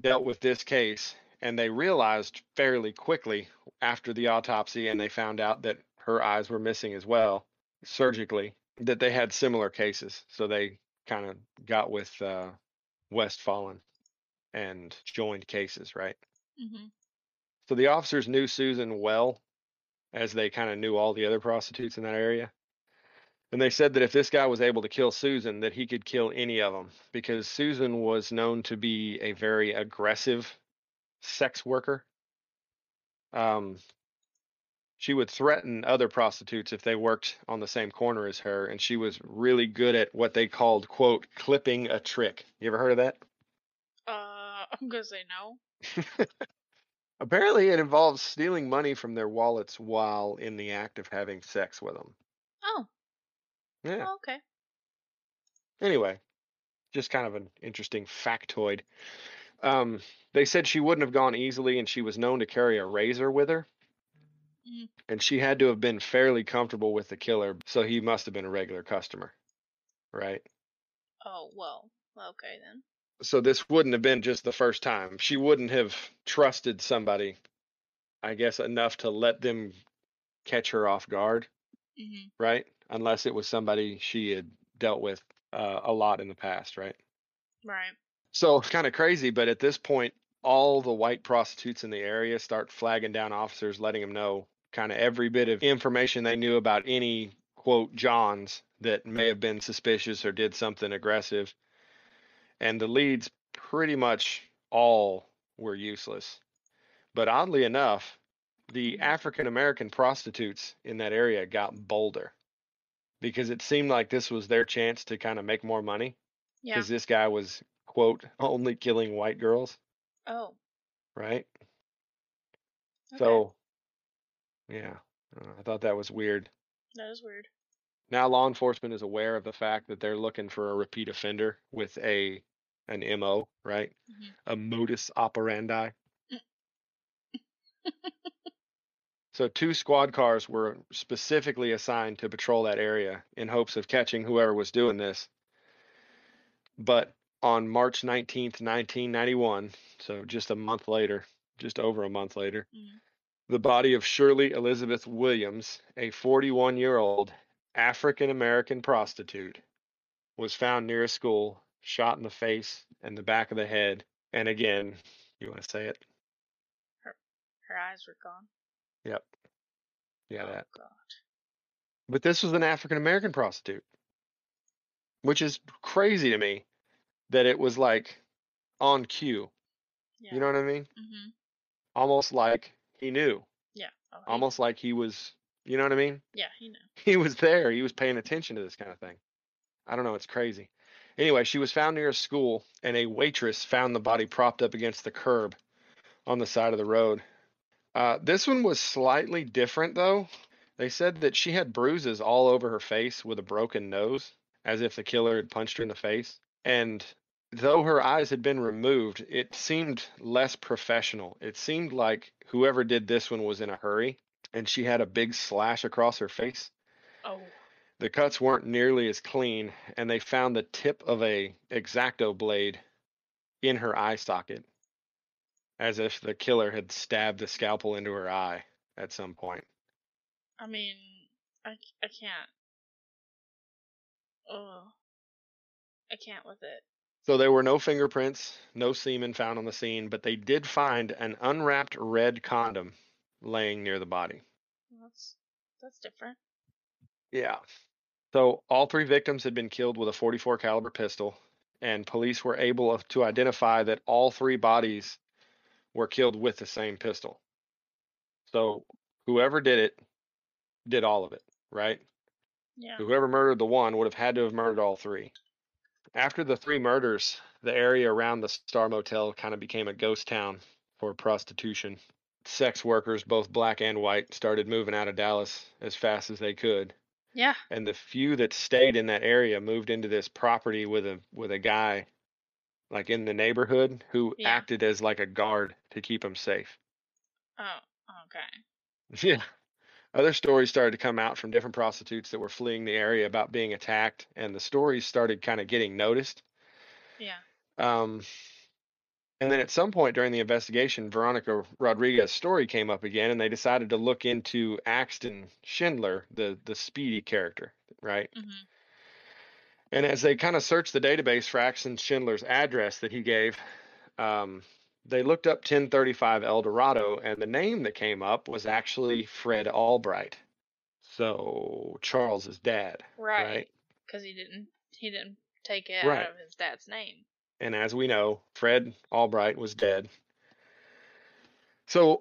dealt with this case. And they realized fairly quickly after the autopsy and they found out that her eyes were missing as well surgically that they had similar cases. So they kind of got with uh, Westfallen and joined cases, right? hmm So the officers knew Susan well, as they kind of knew all the other prostitutes in that area. And they said that if this guy was able to kill Susan, that he could kill any of them because Susan was known to be a very aggressive sex worker. Um, she would threaten other prostitutes if they worked on the same corner as her, and she was really good at what they called "quote clipping a trick." You ever heard of that? Uh, I'm gonna say no. Apparently, it involves stealing money from their wallets while in the act of having sex with them. Yeah. oh, okay. Anyway, just kind of an interesting factoid. Um, they said she wouldn't have gone easily, and she was known to carry a razor with her. Mm. And she had to have been fairly comfortable with the killer, so he must have been a regular customer, right? Oh well. Okay then. so this wouldn't have been just the first time. She wouldn't have trusted somebody, I guess, enough to let them catch her off guard, hmm right? Unless it was somebody she had dealt with uh, a lot in the past, right? Right. So it's kind of crazy, but at this point, all the white prostitutes in the area start flagging down officers, letting them know kind of every bit of information they knew about any quote Johns that may have been suspicious or did something aggressive. And the leads pretty much all were useless. But oddly enough, the African American prostitutes in that area got bolder because it seemed like this was their chance to kind of make more money Yeah. because this guy was quote only killing white girls, Oh. right? Okay. So yeah, uh, I thought that was weird. that is weird. Now law enforcement is aware of the fact that they're looking for a repeat offender with a an MO, right? Mhm. A modus operandi. so two squad cars were specifically assigned to patrol that area in hopes of catching whoever was doing this. But on March 19th, 1991, so just a month later, just over a month later, Mhm. the body of Shirley Elizabeth Williams, a 41 year old African American prostitute, was found near a school, shot in the face and the back of the head. And again, you want to say it? Her eyes were gone. Yep. Yeah, oh, that. God. But this was an African American prostitute, which is crazy to me that it was like on cue. Yeah. You know what I mean? hmm Almost like he knew, Yeah. Oh, almost like he was, you know what I mean? Yeah, he knew. he was there. He was paying attention to this kind of thing. I don't know. It's crazy. Anyway, she was found near a school, and a waitress found the body propped up against the curb on the side of the road. Uh, this one was slightly different, though. They said that she had bruises all over her face with a broken nose, as if the killer had punched her in the face. And though her eyes had been removed, it seemed less professional. It seemed like whoever did this one was in a hurry, and she had a big slash across her face. Oh. The cuts weren't nearly as clean, and they found the tip of a X-Acto blade in her eye socket, as if the killer had stabbed the scalpel into her eye at some point. I mean, I, I can't. Oh. I can't with it. So there were no fingerprints, no semen found on the scene, but they did find an unwrapped red condom laying near the body. That's that's different. Yeah. So all three victims had been killed with a 44 caliber pistol, and police were able to identify that all three bodies were killed with the same pistol. So whoever did it did all of it, right? Yeah. Whoever murdered the one would have had to have murdered all three. After the three murders, the area around the Star Motel kind of became a ghost town for prostitution. Sex workers, both black and white, started moving out of Dallas as fast as they could Yeah. and the few that stayed in that area moved into this property with a with a guy like in the neighborhood who Yeah. acted as like a guard to keep him safe. Oh. Okay. Yeah. Other stories started to come out from different prostitutes that were fleeing the area about being attacked and the stories started kind of getting noticed. Yeah. Um and then at some point during the investigation, Veronica Rodriguez's story came up again, and they decided to look into Axton Schindler, the the Speedy character, right? hmm And as they kind of searched the database for Axton Schindler's address that he gave, um, they looked up 1035 El Dorado, and the name that came up was actually Fred Albright. So Charles's dad, Right. right? Because he didn't he didn't take it Right. out of his dad's name. And as we know, Fred Albright was dead. So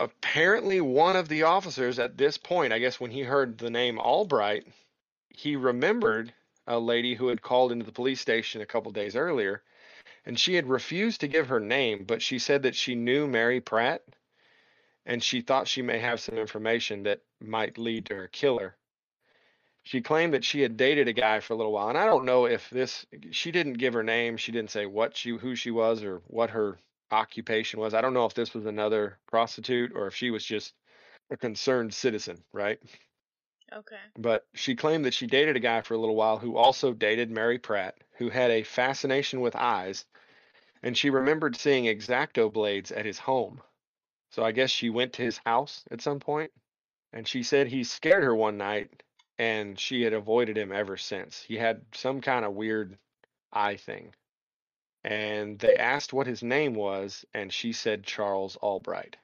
apparently, one of the officers at this point, I guess when he heard the name Albright, he remembered a lady who had called into the police station a couple days earlier, and she had refused to give her name, but she said that she knew Mary Pratt, and she thought she may have some information that might lead to her killer. She claimed that she had dated a guy for a little while, and I don't know if this. She didn't give her name. She didn't say what she, who she was, or what her occupation was. I don't know if this was another prostitute or if she was just a concerned citizen, right? Okay. But she claimed that she dated a guy for a little while who also dated Mary Pratt, who had a fascination with eyes, and she remembered seeing X-Acto blades at his home. So I guess she went to his house at some point, and she said he scared her one night, and she had avoided him ever since. He had some kind of weird eye thing. And they asked what his name was, and she said Charles Albright.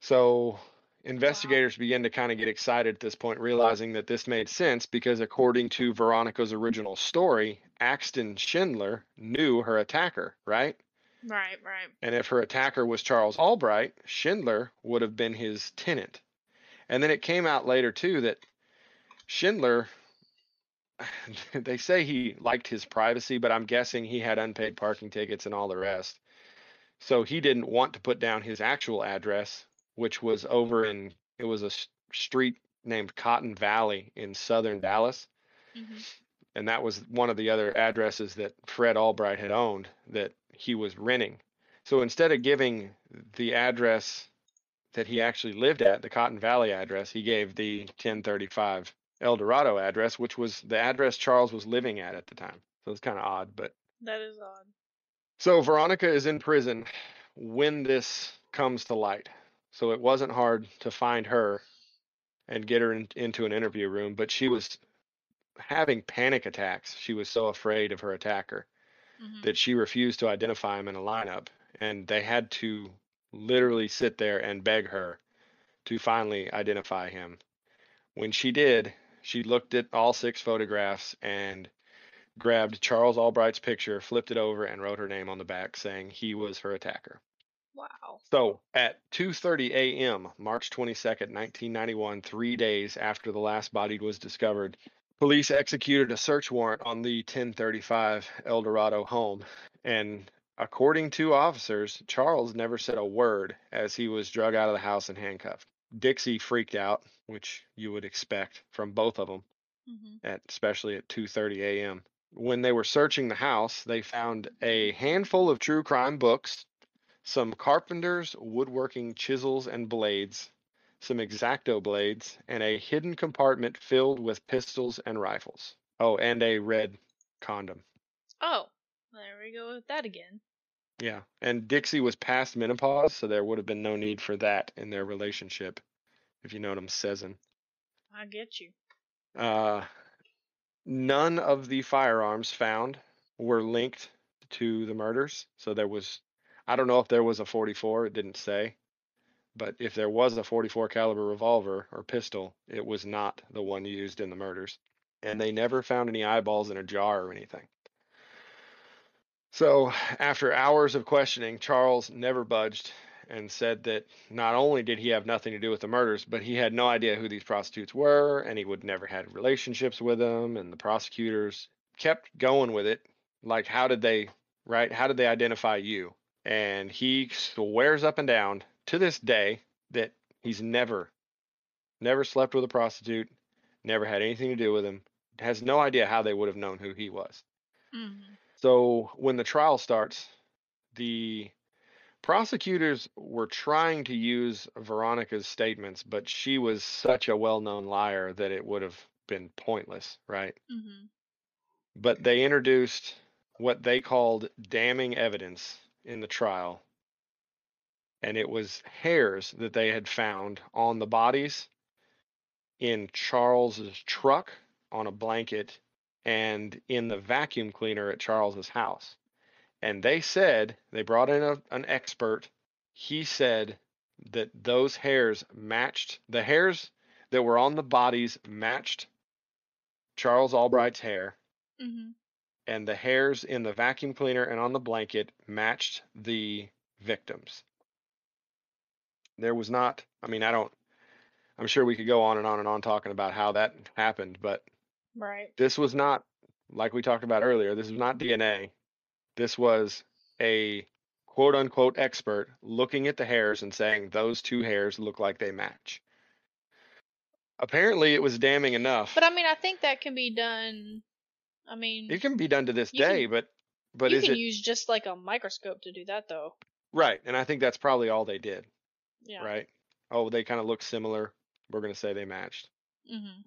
So investigators begin to kind of get excited at this point, realizing that this made sense because, according to Veronica's original story, Axton Schindler knew her attacker, right? Right, right. And if her attacker was Charles Albright, Schindler would have been his tenant. And then it came out later, too, that Schindler, they say he liked his privacy, but I'm guessing he had unpaid parking tickets and all the rest. So he didn't want to put down his actual address which was over in it was a street named Cotton Valley in southern Dallas. Mm-hmm. And that was one of the other addresses that Fred Albright had owned that he was renting. So instead of giving the address that he actually lived at, the Cotton Valley address, he gave the 1035 El Dorado address, which was the address Charles was living at at the time. So it's kind of odd, but that is odd. So Veronica is in prison when this comes to light. So it wasn't hard to find her and get her in, into an interview room, but she was having panic attacks. She was so afraid of her attacker mm-hmm. that she refused to identify him in a lineup. And they had to literally sit there and beg her to finally identify him. When she did, she looked at all six photographs and grabbed Charles Albright's picture, flipped it over, and wrote her name on the back saying he was her attacker. Wow. So at 2:30 a.m., March 22nd, 1991, 3 days after the last body was discovered, police executed a search warrant on the 1035 El Dorado home and according to officers, Charles never said a word as he was drug out of the house and handcuffed. Dixie freaked out, which you would expect from both of them, mm-hmm. at especially at 2:30 a.m. When they were searching the house, they found a handful of true crime books, some carpenter's woodworking chisels and blades, some X-Acto blades, and a hidden compartment filled with pistols and rifles. Oh, and a red condom. Oh, there we go with that again. Yeah, and Dixie was past menopause, so there would have been no need for that in their relationship, if you know what I'm saying. I get you. Uh, none of the firearms found were linked to the murders, so there was I don't know if there was a 44. It didn't say, but if there was a 44 caliber revolver or pistol, it was not the one used in the murders. And they never found any eyeballs in a jar or anything. So, after hours of questioning, Charles never budged and said that not only did he have nothing to do with the murders, but he had no idea who these prostitutes were, and he would never had relationships with them. And the prosecutors kept going with it, like, how did they, right? How did they identify you? And he swears up and down to this day that he's never never slept with a prostitute never had anything to do with him has no idea how they would have known who he was mm-hmm. so when the trial starts the prosecutors were trying to use veronica's statements but she was such a well-known liar that it would have been pointless right mm-hmm. but they introduced what they called damning evidence in the trial, and it was hairs that they had found on the bodies in Charles's truck on a blanket and in the vacuum cleaner at Charles's house. And they said they brought in a, an expert. He said that those hairs matched the hairs that were on the bodies matched Charles Albright's hair. Mm-hmm and the hairs in the vacuum cleaner and on the blanket matched the victims. There was not, I mean, I don't, I'm sure we could go on and on and on talking about how that happened, but right. this was not, like we talked about earlier, this was not DNA. This was a quote unquote expert looking at the hairs and saying those two hairs look like they match. Apparently, it was damning enough. But I mean, I think that can be done I mean, it can be done to this day, can, but but you is can it use just like a microscope to do that though? Right, and I think that's probably all they did. Yeah. Right. Oh, they kind of look similar. We're gonna say they matched. hmm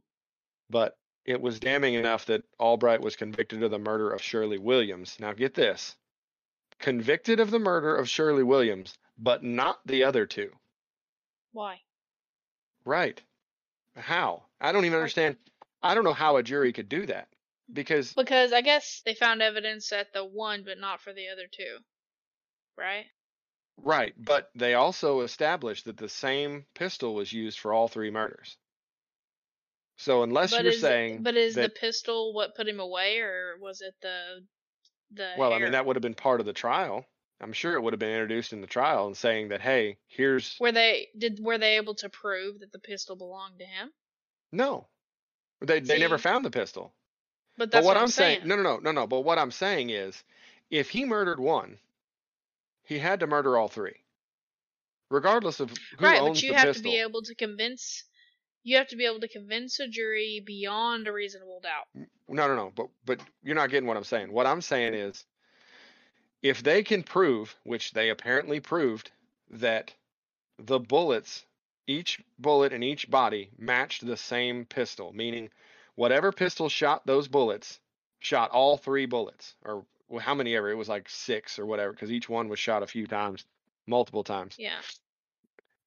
but it was damning enough that Albright was convicted of the murder of Shirley Williams. Now get this. Convicted of the murder of Shirley Williams, but not the other two. Why? Right. How? I don't even understand. I don't know how a jury could do that. Because Because I guess they found evidence at the one, but not for the other two. Right? right, but they also established that the same pistol was used for all three murders. So unless but you're is saying but is the pistol what put him away, or was it the the? well, I mean that would have been part of the trial. I'm sure it would have been introduced in the trial and saying that hey, here's Were they did were they able to prove that the pistol belonged to him? no. They they never found the pistol. But But what, what I'm saying, no, no, no, no, no. But what I'm saying is, if he murdered one, he had to murder all three, regardless of who right, owns but you have pistol. to be able to convince. You have to be able to convince a jury beyond a reasonable doubt. No, no, no. But but you're not getting what I'm saying. What I'm saying is, if they can prove, which they apparently proved, that the bullets, each bullet in each body matched the same pistol, meaning whatever pistol shot those bullets, shot all three bullets, or well, how many ever? It was like six or whatever, because each one was shot a few times, multiple times. Yeah.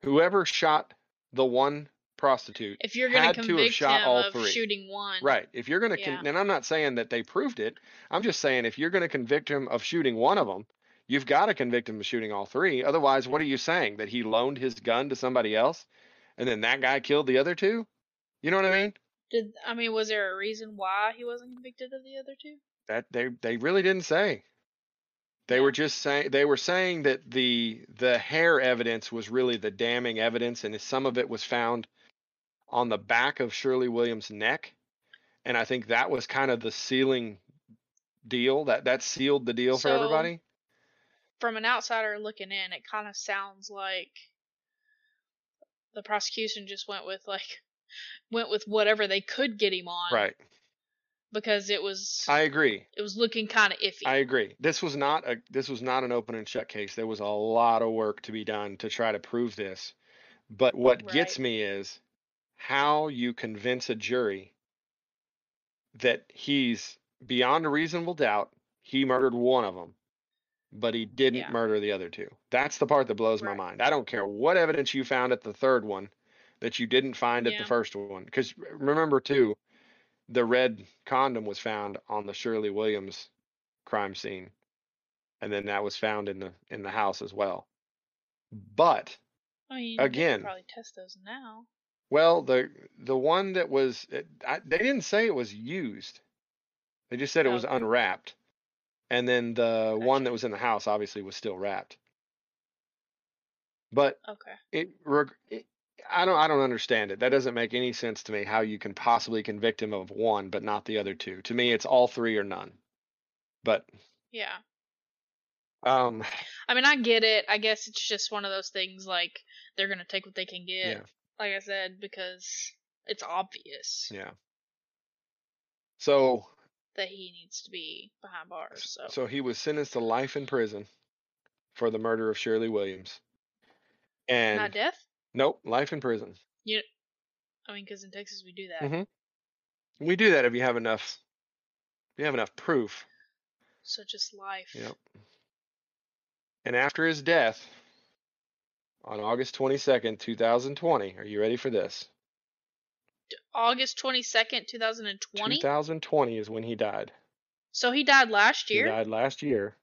Whoever shot the one prostitute If you're going had to have shot him all of three. shooting one, Right. If you're going to, Yeah. con- and I'm not saying that they proved it. I'm just saying if you're going to convict him of shooting one of them, you've got to convict him of shooting all three. Otherwise, what are you saying? That he loaned his gun to somebody else, and then that guy killed the other two? You know what I mean? Did I mean was there a reason why he wasn't convicted of the other two? That they they really didn't say. They Yeah. were just saying they were saying that the the hair evidence was really the damning evidence, and some of it was found on the back of Shirley Williams' neck, and I think that was kind of the sealing deal that that sealed the deal for everybody. From an outsider looking in, it kind of sounds like the prosecution just went with like went with whatever they could get him on, Right. Because it was I agree. it was looking kind of iffy. I agree. This was not a this was not an open and shut case. There was a lot of work to be done to try to prove this. But what gets me is how you convince a jury that he's beyond a reasonable doubt he murdered one of them, but he didn't Yeah. murder the other two. That's the part that blows my mind. I don't care what evidence you found at the third one that you didn't find at the first one. Because remember too, the red condom was found on the Shirley Williams crime scene, and then that was found in the in the house as well. But I mean, again- probably test those now. well, the the one that was it, I, they didn't say it was used. They just said it was oh. unwrapped, and then the one that was in the house obviously was still wrapped. But Okay. it, reg- it I don't I don't understand it. That doesn't make any sense to me how you can possibly convict him of one but not the other two. To me it's all three or none. But Yeah. um I mean, I get it. I guess it's just one of those things like they're gonna take what they can get. Yeah. Like I said, because it's obvious yeah. So that he needs to be behind bars. So, so he was sentenced to life in prison for the murder of Shirley Williams. And not death. Nope, life in prison. Yeah, I mean, because in Texas we do that. Mhm. We do that if you have enough if you have enough proof. So just life. Yep. And after his death on August 22nd, 2020, are you ready for this? August twenty second, two thousand and twenty. 2020 is when he died. So he died last year. He died last year,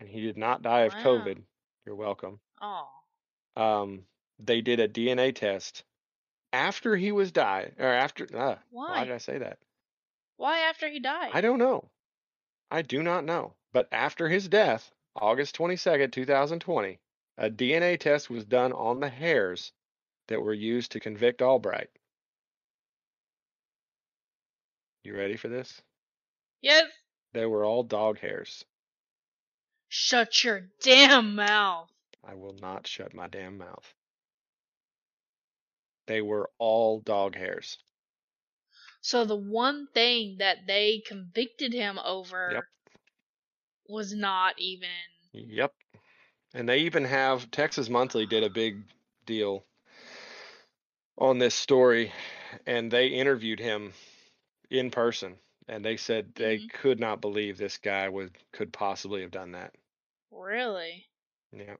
and he did not die of Wow. COVID. You're welcome. Oh. Um, they did a DNA test after he was died, or after. Uh, why Why? did I say that? Why after he died? I don't know. I do not know. But after his death, August 22nd, 2020, a DNA test was done on the hairs that were used to convict Albright. You ready for this? Yes. They were all dog hairs. Shut your damn mouth. I will not shut my damn mouth. They were all dog hairs. So the one thing that they convicted him over Yep. was not even Yep. And they even have Texas Monthly did a big deal on this story and they interviewed him in person, and they said they Mhm. could not believe this guy would could possibly have done that. Really? Yeah.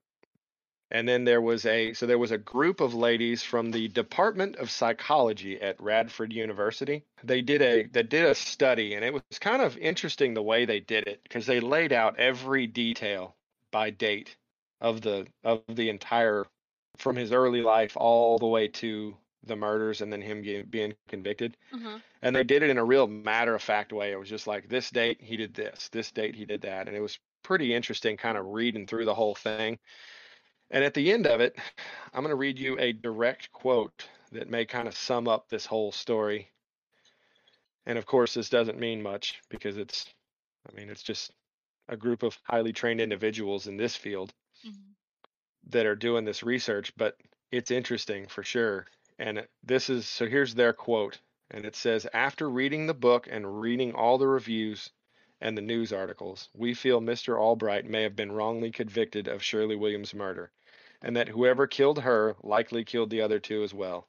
And then there was a so there was a group of ladies from the Department of Psychology at Radford University. They did a they did a study and it was kind of interesting the way they did it because they laid out every detail by date of the of the entire from his early life all the way to the murders and then him getting, being convicted. Uh-huh. And they did it in a real matter of fact way. It was just like this date he did this, this date he did that, and it was pretty interesting kind of reading through the whole thing. And at the end of it, I'm going to read you a direct quote that may kind of sum up this whole story. And of course, this doesn't mean much because it's, I mean, it's just a group of highly trained individuals in this field Mhm. that are doing this research, but it's interesting for sure. And this is so here's their quote, and it says After reading the book and reading all the reviews and the news articles, we feel Mr. Albright may have been wrongly convicted of Shirley Williams' murder, and that whoever killed her likely killed the other two as well.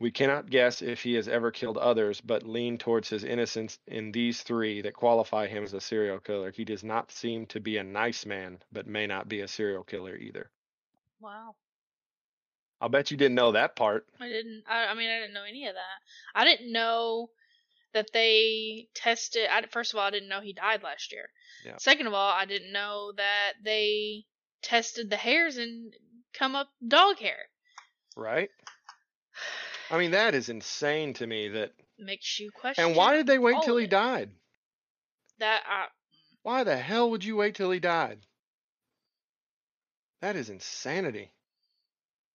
We cannot guess if he has ever killed others, but lean towards his innocence in these three that qualify him as a serial killer. He does not seem to be a nice man, but may not be a serial killer either. Wow. I'll bet you didn't know that part. I didn't. I, I mean, I didn't know any of that. I didn't know that they tested. I, first of all, I didn't know he died last year. Yeah. Second of all, I didn't know that they tested the hairs and come up dog hair. Right? I mean, that is insane to me that. Makes you question. And why did they wait till he it. died? That I, Why the hell would you wait till he died? That is insanity.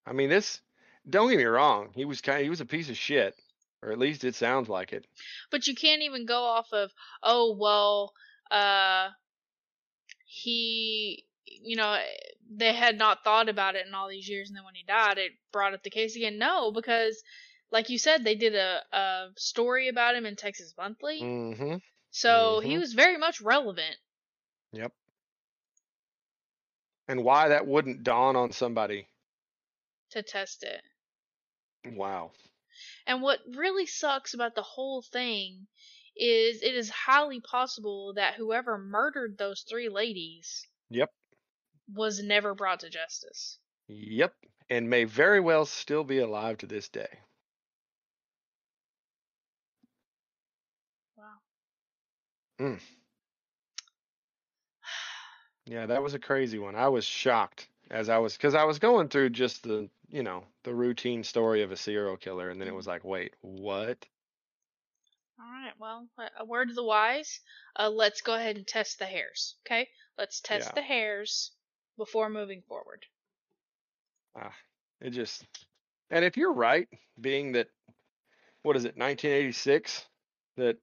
I mean, this. Don't get me wrong. He was kind. He was a piece of shit, or at least it sounds like it. but you can't even go off of oh well, uh, he, you know, they had not thought about it in all these years, and then when he died, it brought up the case again. No, because like you said, they did a a story about him in Texas Monthly, Mm-hmm. so he Mhm. was very much relevant. Yep. And why that wouldn't dawn on somebody? to test it. Wow. And what really sucks about the whole thing is it is highly possible that whoever murdered those three ladies Yep. Was never brought to justice. Yep. And may very well still be alive to this day. Wow. Mm. Yeah, that was a crazy one. I was shocked as I was because I was going through just the you know the routine story of a serial killer, and then it mm-hmm. was like, wait, what? All right. Well, a- a word to the wise. Uh, let's go ahead and test the hairs. Okay. Let's test Yeah. the hairs before moving forward. Ah, it just and if you're right, being that what is it, 1986, that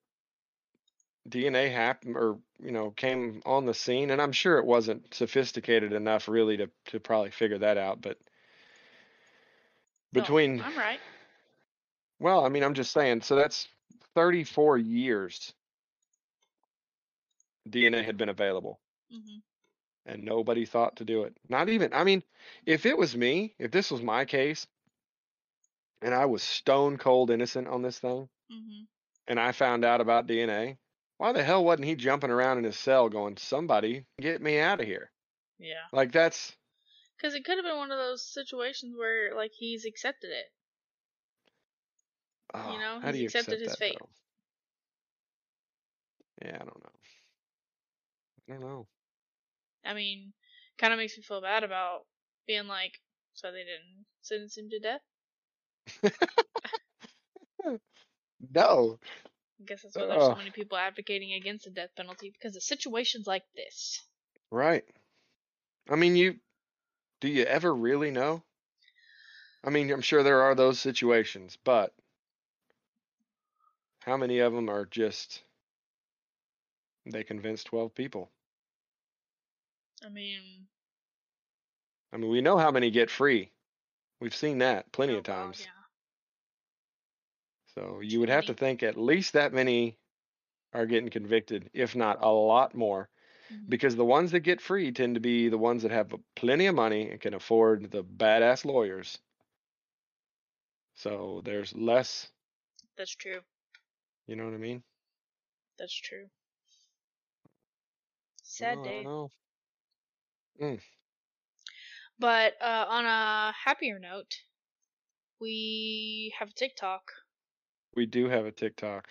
DNA happened or you know came on the scene, and I'm sure it wasn't sophisticated enough really to to probably figure that out, but between I'm right. well, I mean, I'm just saying, so that's 34 years DNA had been available. hmm and nobody thought to do it. Not even, I mean, if it was me, if this was my case, and I was stone cold innocent on this thing, hmm and I found out about DNA, why the hell wasn't he jumping around in his cell going, somebody get me out of here? Yeah. Like, that's, Because it could have been one of those situations where like he's accepted it. oh, know, how do he's you accepted accept his that, fate. though? Yeah, I don't know. I don't know. I mean, kind of makes me feel bad about being like, so they didn't sentence him to death. No. I guess that's why there's so many people advocating against the death penalty because of situations like this. Right. I mean, you, do you ever really know? I mean, I'm sure there are those situations, but how many of them are just they convinced 12 people? I mean, I mean, we know how many get free. We've seen that plenty oh of times. yeah. So you would have to think at least that many are getting convicted, if not a lot more, Mhm. because the ones that get free tend to be the ones that have plenty of money and can afford the badass lawyers. So there's less That's true. You know what I mean? That's true. Sad No, day. Don't. But uh, on a happier note, we have a TikTok. We do have a TikTok.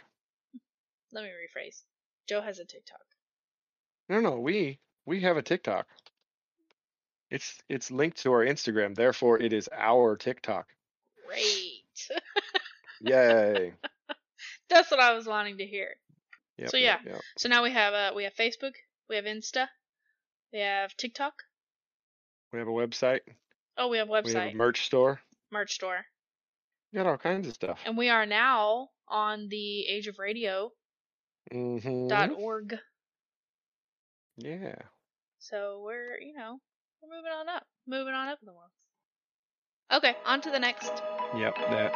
Let me rephrase. Joe has a TikTok. No, no, we we have a TikTok. It's it's linked to our Instagram, therefore it is our TikTok. Great. Yay. That's what I was wanting to hear. Yep, So, yep, yeah. yep. So now we have uh, we have Facebook, we have Insta, we have TikTok. We have a website. Oh, we have website. We have a merch store. merch store, We got all kinds of stuff. and we are now on the Age of Radio Mm-hmm. dot org. Yeah. So we're you know we're moving on up, moving on up in the world. Okay, on to the next. Yep. That.